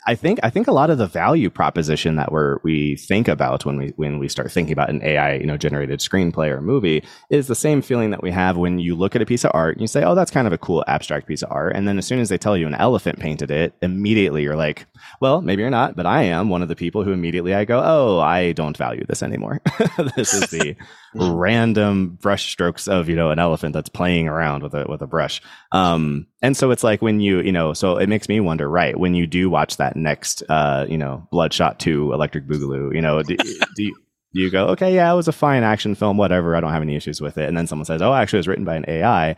S3: I think I think a lot of the value proposition that we're we think about when we when we start thinking about an AI you know generated screenplay or movie is the same feeling that we have when you look at a piece of art and you say oh that's kind of a cool abstract piece of art. And then as soon as they tell you an elephant painted it immediately you're like well maybe you're not but I am one of the people who immediately I go oh I don't value this anymore this is the random brush strokes of you know an elephant that's playing around with a with a brush. Um and so it's like when you you know so it makes me wonder right when you do watch that next uh you know bloodshot 2 electric boogaloo you know do, do you you go, okay, yeah, it was a fine action film, whatever. I don't have any issues with it. And then someone says, oh, actually, it was written by an AI.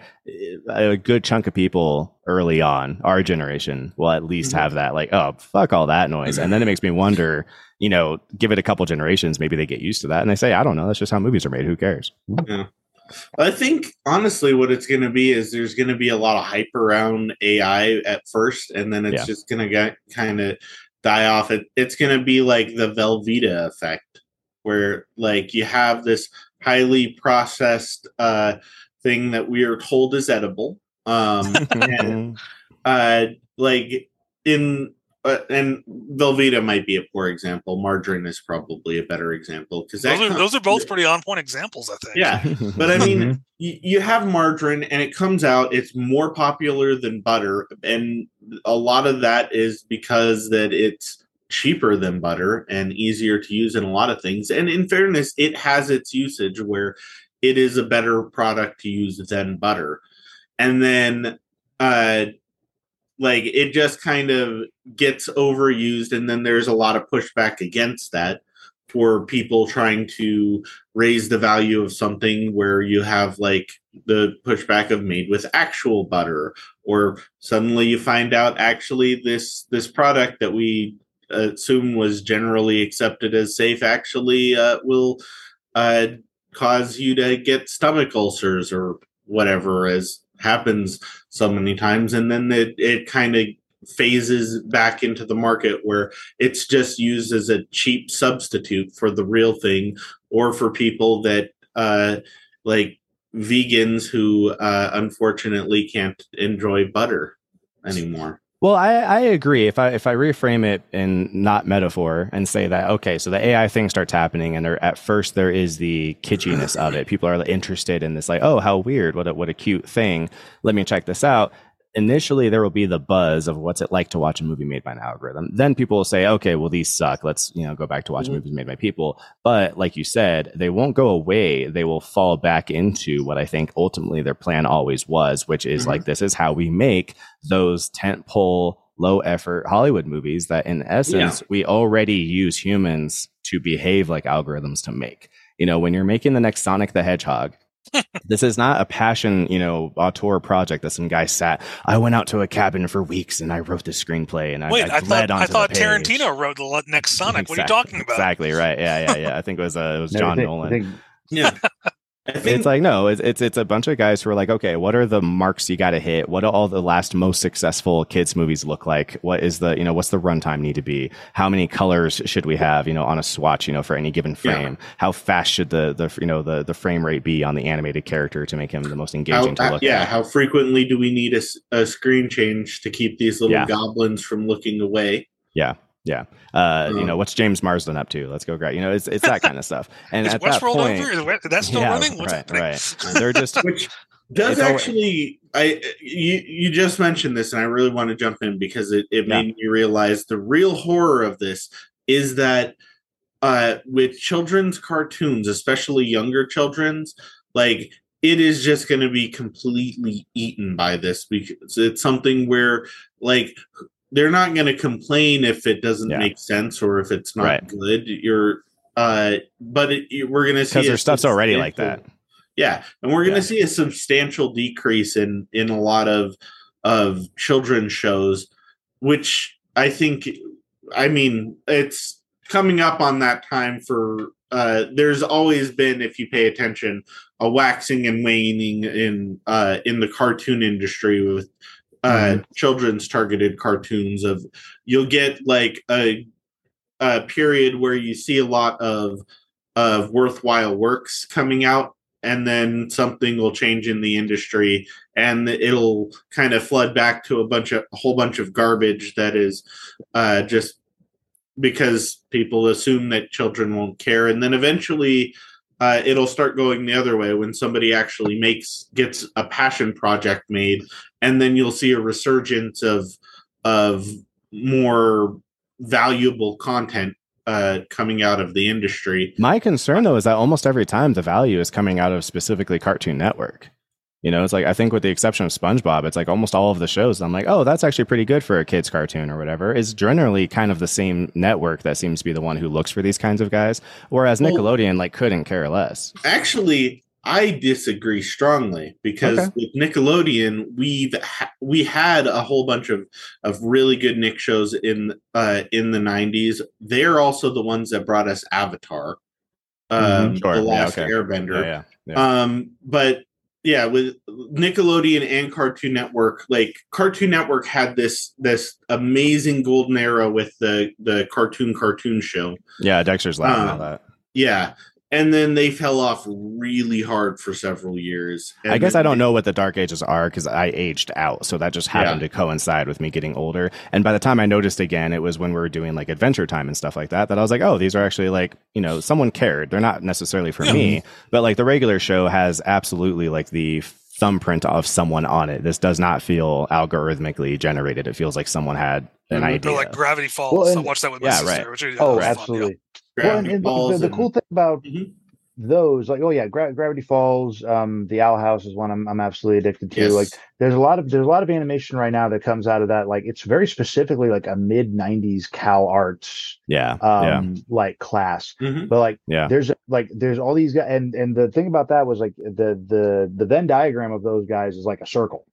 S3: A good chunk of people early on, our generation, will at least mm-hmm. have that, like, oh, fuck all that noise. And then it makes me wonder, you know, give it a couple generations, maybe they get used to that. And they say, I don't know, that's just how movies are made. Who cares?
S4: Yeah. I think honestly, what it's going to be is there's going to be a lot of hype around AI at first, and then it's yeah. just going to get kind of die off. It, it's going to be like the Velveeta effect where like you have this highly processed uh, thing that we are told is edible. Um, and uh, like in and Velveeta might be a poor example. Margarine is probably a better example because
S1: those, are, those are both pretty on point examples. I think.
S4: Yeah, but I mean, mm-hmm. you, you have margarine, and it comes out. It's more popular than butter, and a lot of that is because that it's cheaper than butter and easier to use in a lot of things. And in fairness, it has its usage where it is a better product to use than butter. And then uh like it just kind of gets overused and then there's a lot of pushback against that for people trying to raise the value of something where you have like the pushback of made with actual butter or suddenly you find out actually this this product that we assume was generally accepted as safe actually uh, will uh, cause you to get stomach ulcers or whatever, as happens so many times. And then it, it kind of phases back into the market where it's just used as a cheap substitute for the real thing or for people that uh, like vegans who uh, unfortunately can't enjoy butter anymore.
S3: Well, I, I agree. If I if I reframe it in not metaphor and say that okay, so the AI thing starts happening, and there, at first there is the kitschiness of it. People are interested in this, like, oh, how weird! What a what a cute thing. Let me check this out initially there will be the buzz of what's it like to watch a movie made by an algorithm. Then people will say, okay, well these suck. Let's you know go back to watching mm-hmm. movies made by people. But like you said, they won't go away. They will fall back into what I think ultimately their plan always was, which is mm-hmm. like this is how we make those tentpole low effort Hollywood movies that in essence yeah. we already use humans to behave like algorithms to make. You know, when you're making the next Sonic the Hedgehog, this is not a passion, you know, auteur project that some guy sat. I went out to a cabin for weeks and I wrote the screenplay and
S1: Wait,
S3: I, I,
S1: I thought I thought Tarantino wrote the next Sonic. Exactly, what are you talking about?
S3: Exactly right. Yeah, yeah, yeah. I think it was uh, it was John think, Nolan. Think,
S4: yeah.
S3: it's like no, it's, it's it's a bunch of guys who are like, okay, what are the marks you got to hit? What do all the last most successful kids movies look like? What is the you know what's the runtime need to be? How many colors should we have you know on a swatch you know for any given frame? Yeah. How fast should the the you know the the frame rate be on the animated character to make him the most engaging
S4: how,
S3: to uh, look
S4: yeah,
S3: at?
S4: how frequently do we need a, a screen change to keep these little yeah. goblins from looking away?
S3: Yeah. Yeah. Uh, you know, what's James Marsden up to? Let's go grab, You know, it's, it's that kind of stuff. And
S1: is
S3: at that point,
S1: over? Is that still
S3: yeah,
S1: running?
S3: What's right, right. They're just
S4: which does actually. I you you just mentioned this, and I really want to jump in because it, it yeah. made me realize the real horror of this is that uh, with children's cartoons, especially younger children's, like it is just going to be completely eaten by this because it's something where like they're not going to complain if it doesn't
S3: Yeah.
S4: make sense or if it's not
S3: Right.
S4: good. You're, uh, but it, we're going to see
S3: because their stuff's already like that.
S4: Yeah, and we're going to
S3: Yeah.
S4: see a substantial decrease in in a lot of of children's shows, which I think, I mean, it's coming up on that time for. Uh, there's always been, if you pay attention, a waxing and waning in uh, in the cartoon industry with uh, children's targeted cartoons. Of you'll get like a a period where you see a lot of of worthwhile works coming out and then something will change in the industry and it'll kind of flood back to a bunch of a whole bunch of garbage that is uh, just because people assume that children won't care and then eventually uh, it'll start going the other way when somebody actually makes gets a passion project made and then you'll see a resurgence of of more valuable content uh, coming out of the industry
S3: My concern though is that almost every time the value is coming out of specifically Cartoon Network. You know, it's like I think with the exception of SpongeBob, it's like almost all of the shows. I'm like, oh, that's actually pretty good for a kids cartoon or whatever. Is generally kind of the same network that seems to be the one who looks for these kinds of guys, whereas
S4: Well-
S3: Nickelodeon like couldn't care less.
S4: Actually, I disagree strongly because
S3: Okay.
S4: with Nickelodeon, we've ha- we had a whole bunch of of really good Nick shows in uh in the '90s. They're also the ones that brought us Avatar, um,
S3: Mhm. Sure,
S4: the
S3: yeah,
S4: Last
S3: okay.
S4: Airbender.
S3: Yeah, yeah, yeah.
S4: Um, but yeah, with Nickelodeon and Cartoon Network, like Cartoon Network had this this amazing golden era with the the cartoon cartoon show.
S3: yeah, Dexter's Lab and all
S4: um,
S3: that.
S4: Yeah. And then they fell off really hard for several years.
S3: I guess I don't
S4: they-
S3: know what the dark ages are because I aged out, so that just happened
S4: Yeah.
S3: to coincide with me getting older. And by the time I noticed again, it was when we were doing like Adventure Time and stuff like that. That I was like, oh, these are actually like you know someone cared. They're not necessarily for
S1: Yeah.
S3: me, but like the regular show has absolutely like the thumbprint of someone on it. This does not feel algorithmically generated. It feels like someone had an.
S4: Or
S1: Or
S3: idea.
S1: like Gravity Falls.
S5: Well,
S1: I watched that with my
S3: Yeah,
S1: sister.
S3: right.
S1: Which is
S5: Oh,
S1: fun, yeah.
S5: absolutely. Well, and, and the, the,
S4: and-
S5: cool thing about
S4: Mhm.
S5: those, like, oh yeah, Gra- Gravity Falls, um, the Owl House is one I'm, I'm absolutely addicted to.
S4: Yes.
S5: Like, there's a lot of there's a lot of animation right now that comes out of that. Like, it's very specifically like a mid '90s Cal Arts,
S3: yeah,
S5: um,
S3: yeah,
S5: like class.
S4: Mhm.
S5: But like,
S3: yeah.
S5: there's like there's all these guys, and and the thing about that was like the the the Venn diagram of those guys is like a circle.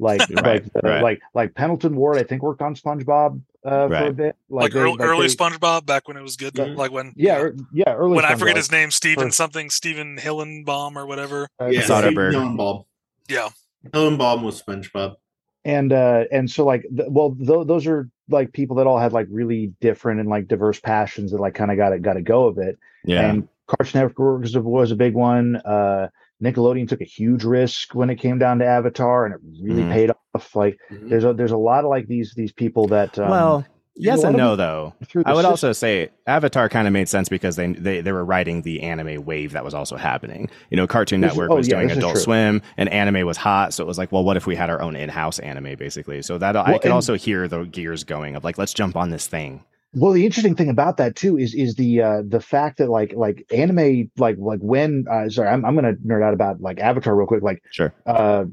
S5: Like
S3: Right,
S5: like uh,
S3: right.
S5: like like Pendleton Ward, I think worked on SpongeBob uh, for a bit.
S1: Like,
S5: they-
S1: early, early
S5: they-
S1: SpongeBob back when it was good. Like when
S5: yeah, er- yeah, early.
S1: when I forget his name, Steven
S5: First-
S1: something, Steven Hillenbaum or whatever.
S5: Uh,
S4: Yeah,
S3: Soderbergh.
S4: Stephen Hillenbaum.
S1: Yeah.
S4: Hillenbaum was SpongeBob.
S5: and uh and so like th- well th- those are like people that all had like really different and like diverse passions that like kind of got it got to go of it
S3: yeah.
S5: and cartoon network was a big one uh nickelodeon took a huge risk when it came down to avatar and it really
S3: Mhm.
S5: paid off like
S4: Mhm.
S5: there's a there's a lot of like these these people that um,
S3: well, yes
S5: a lot
S3: and no, though. I would
S5: system-
S3: also say Avatar kind of made sense because they, they they were riding the anime wave that was also happening. You know, Cartoon
S5: This is-
S3: Network
S5: oh,
S3: was
S5: yeah,
S3: doing Adult. Swim, and anime was hot, so it was like, well, what if we had our own in-house anime, basically? So that I
S5: Well,
S3: can
S5: and-
S3: also hear the gears going of like, let's jump on this thing.
S5: Well, the interesting thing about that too is is the uh the fact that like like anime like like when uh sorry I'm I'm gonna nerd out about like Avatar real quick like
S3: Sure.
S5: uh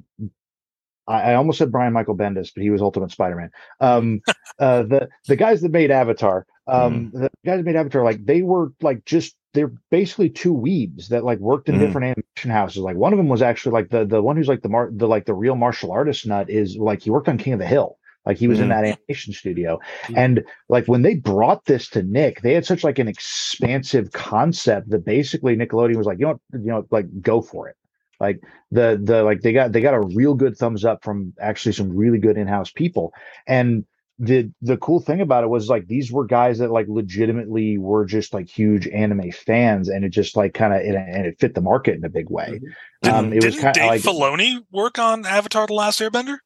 S5: I, I almost said Brian Michael Bendis but he was Ultimate Spider-Man um uh the the guys that made Avatar um the guys that made Avatar like they were like just they're basically two weebs that like worked in
S3: Mhm.
S5: different animation houses like one of them was actually like the the one who's like the mar the like the real martial artist nut is like he worked on King of the Hill like he was in
S3: Mhm.
S5: that animation studio
S4: Mhm.
S5: and like when they brought this to Nick, they had such like an expansive concept that basically Nickelodeon was like, you know, what, you know, like go for it. Like the the like they got they got a real good thumbs up from actually some really good in-house people. And the the cool thing about it was like these were guys that like legitimately were just like huge anime fans, and it just like kind of and it fit the market in a big way.
S1: Didn't,
S5: Um, it was
S1: didn't
S5: kind
S1: Dave
S5: of like
S1: Filoni work on Avatar: The Last Airbender?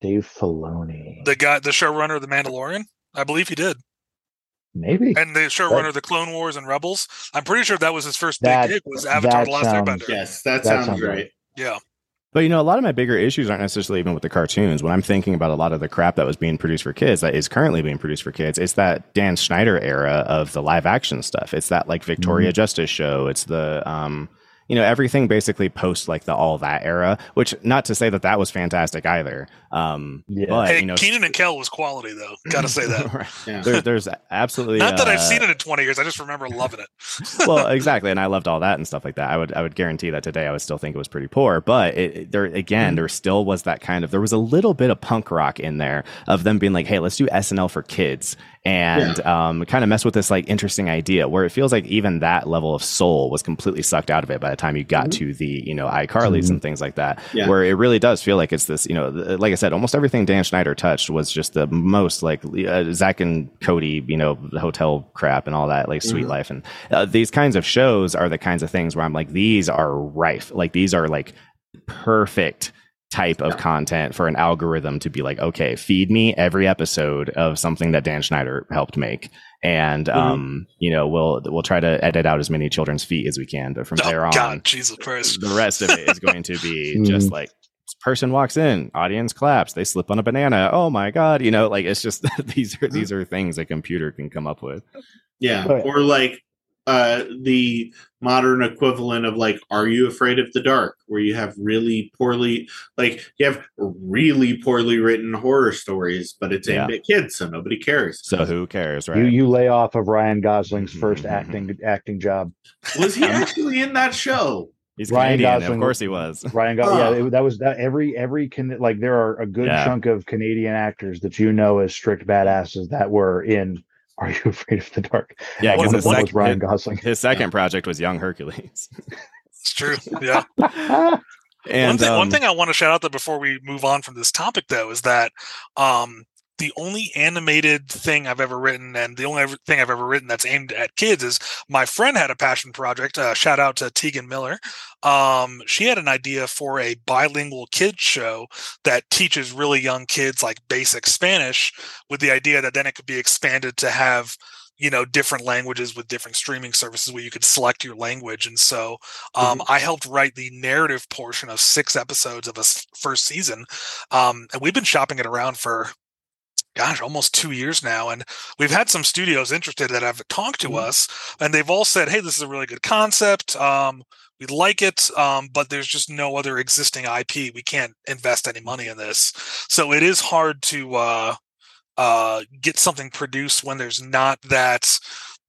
S5: Dave Filoni,
S1: The guy, the showrunner of The Mandalorian. I believe he did,
S5: maybe.
S1: and the showrunner of the Clone Wars and Rebels. I'm pretty sure that was his first big gig. Was Avatar: The Last
S5: sounds-
S1: Airbender?
S4: Yes, that,
S5: That
S4: sounds,
S5: sounds
S4: right.
S5: right.
S1: Yeah.
S3: But you know, a lot of my bigger issues aren't necessarily even with the cartoons. When I'm thinking about a lot of the crap that was being produced for kids, that is currently being produced for kids, it's that Dan Schneider era of the live action stuff. It's that like Victoria Justice show. It's the um, you know everything basically post like the all that era. Which not to say that that was fantastic either. Um,
S5: Yeah.
S3: but
S1: hey,
S3: you know,
S1: Kenan and Kel was quality though. Gotta say that.
S4: Yeah.
S3: there, there's absolutely
S1: Not that I've
S3: uh,
S1: seen it in 20 years. I just remember loving it.
S3: well, exactly, and I loved all that and stuff like that. I would, I would guarantee that today I would still think it was pretty poor, but it, it- there again, there still was that kind of there was a little bit of punk rock in there of them being like, hey, let's do SNL for kids and um, kind of mess with this like interesting idea where it feels like even that level of soul was completely sucked out of it by the time you got to the you know iCarly's and things like that,
S4: Yeah.
S3: where it really does feel like it's this you know like I said, almost everything Dan Schneider touched was just the most like uh, Zack and Cody, you know, the hotel crap and all that, like Suite
S4: Mhm.
S3: Life, and uh, these kinds of shows are the kinds of things where I'm like, these are rife, like these are like perfect type of content for an algorithm to be like, okay, feed me every episode of something that Dan Schneider helped make. And um, you know, we'll we'll try to edit out as many children's feet as we can, but from
S1: Oh,
S3: there on,
S1: God, Jesus Christ.
S3: the rest of it is going to be
S5: Mhm.
S3: just like person walks in, audience claps, they slip on a banana. Oh my god, you know, like it's just these are these are things a computer can come up with.
S4: Yeah. or like uh the modern equivalent of like Are You Afraid of the Dark, where you have really poorly like you have really poorly written horror stories, but it's aimed at kids, so nobody cares.
S3: So who cares, right?
S5: You you lay off of Ryan Gosling's first acting acting job.
S4: Was he actually in that show?
S3: He's
S5: Ryan
S3: Canadian, of course he was.
S5: Ryan Gosling,
S4: Oh.
S5: yeah, it, that was that every every can like there are a good
S3: Yeah.
S5: chunk of Canadian actors that you know as strict badasses that were in Are You Afraid of the Dark?
S3: Yeah, because
S5: of
S3: his,
S5: one
S3: sec-
S5: was Ryan
S3: his,
S5: Gosling.
S3: his second project was Young Hercules.
S1: It's true. Yeah.
S3: And
S1: one, thing, one
S3: um,
S1: thing I want to shout out that before we move on from this topic, though, is that um, the only animated thing I've ever written, and the only thing I've ever written that's aimed at kids, is my friend had a passion project. Uh, shout out to Tegan Miller. Um, she had an idea for a bilingual kids show that teaches really young kids like basic Spanish, with the idea that then it could be expanded to have you know different languages with different streaming services where you could select your language and so um, i helped write the narrative portion of six episodes of a first season um, and we've been shopping it around for gosh almost two years now and we've had some studios interested that have talked to
S4: Mhm.
S1: us and they've all said hey this is a really good concept um, we like it um, but there's just no other existing ip we can't invest any money in this so it is hard to uh, uh, get something produced when there's not that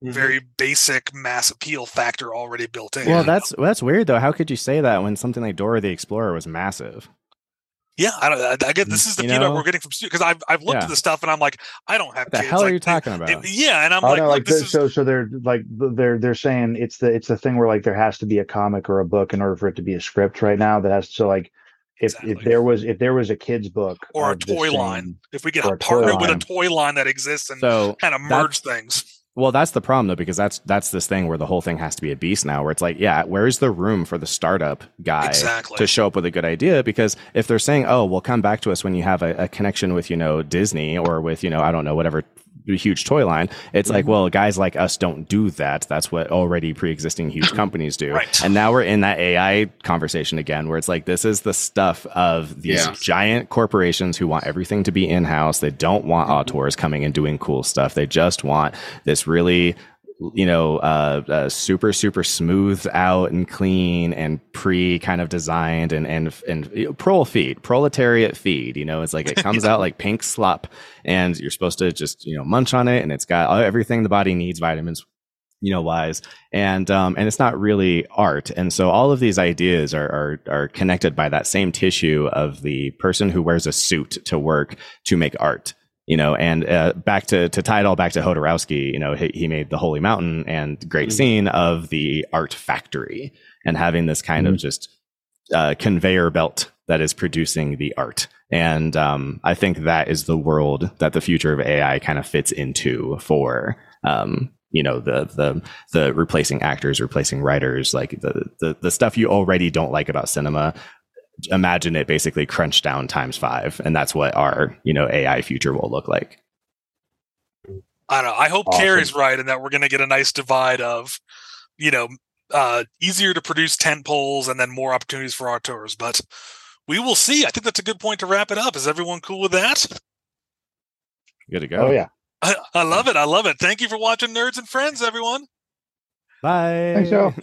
S4: Mhm.
S1: very basic mass appeal factor already built in.
S3: well, that's that's weird though. How could you say that when something like Dora the Explorer was massive?
S1: Yeah. I don't. I, I get this is the
S3: You
S1: feedback
S3: know?
S1: we're getting from because I've I've looked
S3: Yeah.
S1: at this stuff and I'm like I don't have
S3: What the
S1: kids.
S3: hell are
S1: like,
S3: you talking about?
S1: it- yeah, and I'm
S5: Oh
S1: like,
S5: no,
S1: look,
S5: like
S1: this
S5: the,
S1: is
S5: so so they're like they're they're saying it's the it's the thing where like there has to be a comic or a book in order for it to be a script right now that has to like if if there was if there was a kids book
S1: or a toy
S5: same-
S1: line. If we could
S5: or a toy
S1: partner with a toy line that exists and
S3: so
S1: kind of merge things.
S3: Well, that's the problem though, because that's that's this thing where the whole thing has to be a beast now. Where it's like, yeah, where's the room for the startup guy
S1: Exactly.
S3: to show up with a good idea? Because if they're saying, oh, well, come back to us when you have a, a connection with you know Disney or with you know I don't know whatever huge toy line, it's like,
S1: Mm-hmm.
S3: well, guys like us don't do that. That's what already pre-existing huge companies do.
S1: Right.
S3: And now we're in that AI conversation again, where it's like this is the stuff of these
S4: Yeah.
S3: giant corporations who want everything to be in-house. They don't want auteurs coming and doing cool stuff. They just want this really you know, uh, uh, super, super smooth out and clean and pre kind of designed and, and, and you know, prole feed, proletariat feed, you know, it's like it comes out like pink slop and you're supposed to just, you know, munch on it and it's got everything the body needs, vitamins, you know, wise. And, um, and it's not really art. And so all of these ideas are, are, are connected by that same tissue of the person who wears a suit to work to make art you know, and uh, back to to tie it all back to Jodorowsky, you know, he, he made the Holy Mountain and great
S4: Mhm.
S3: scene of the art factory and having this kind of just uh, conveyor belt that is producing the art. And um, I think that is the world that the future of AI kind of fits into for um, you know the the the replacing actors, replacing writers, like the the the stuff you already don't like about cinema imagine it basically crunched down times five and that's what our you know ai future will look like
S1: I don't know. I hope
S5: Awesome.
S1: Carrie's right and that we're going to get a nice divide of, you know, uh, easier to produce tent poles and then more opportunities for auteurs. But we will see. I think that's a good point to wrap it up. Is everyone cool with that?
S3: good to go
S5: Oh yeah.
S1: I, I love it. I love it. Thank you for watching Nerds and Friends, everyone.
S3: bye
S5: Thanks, Joe.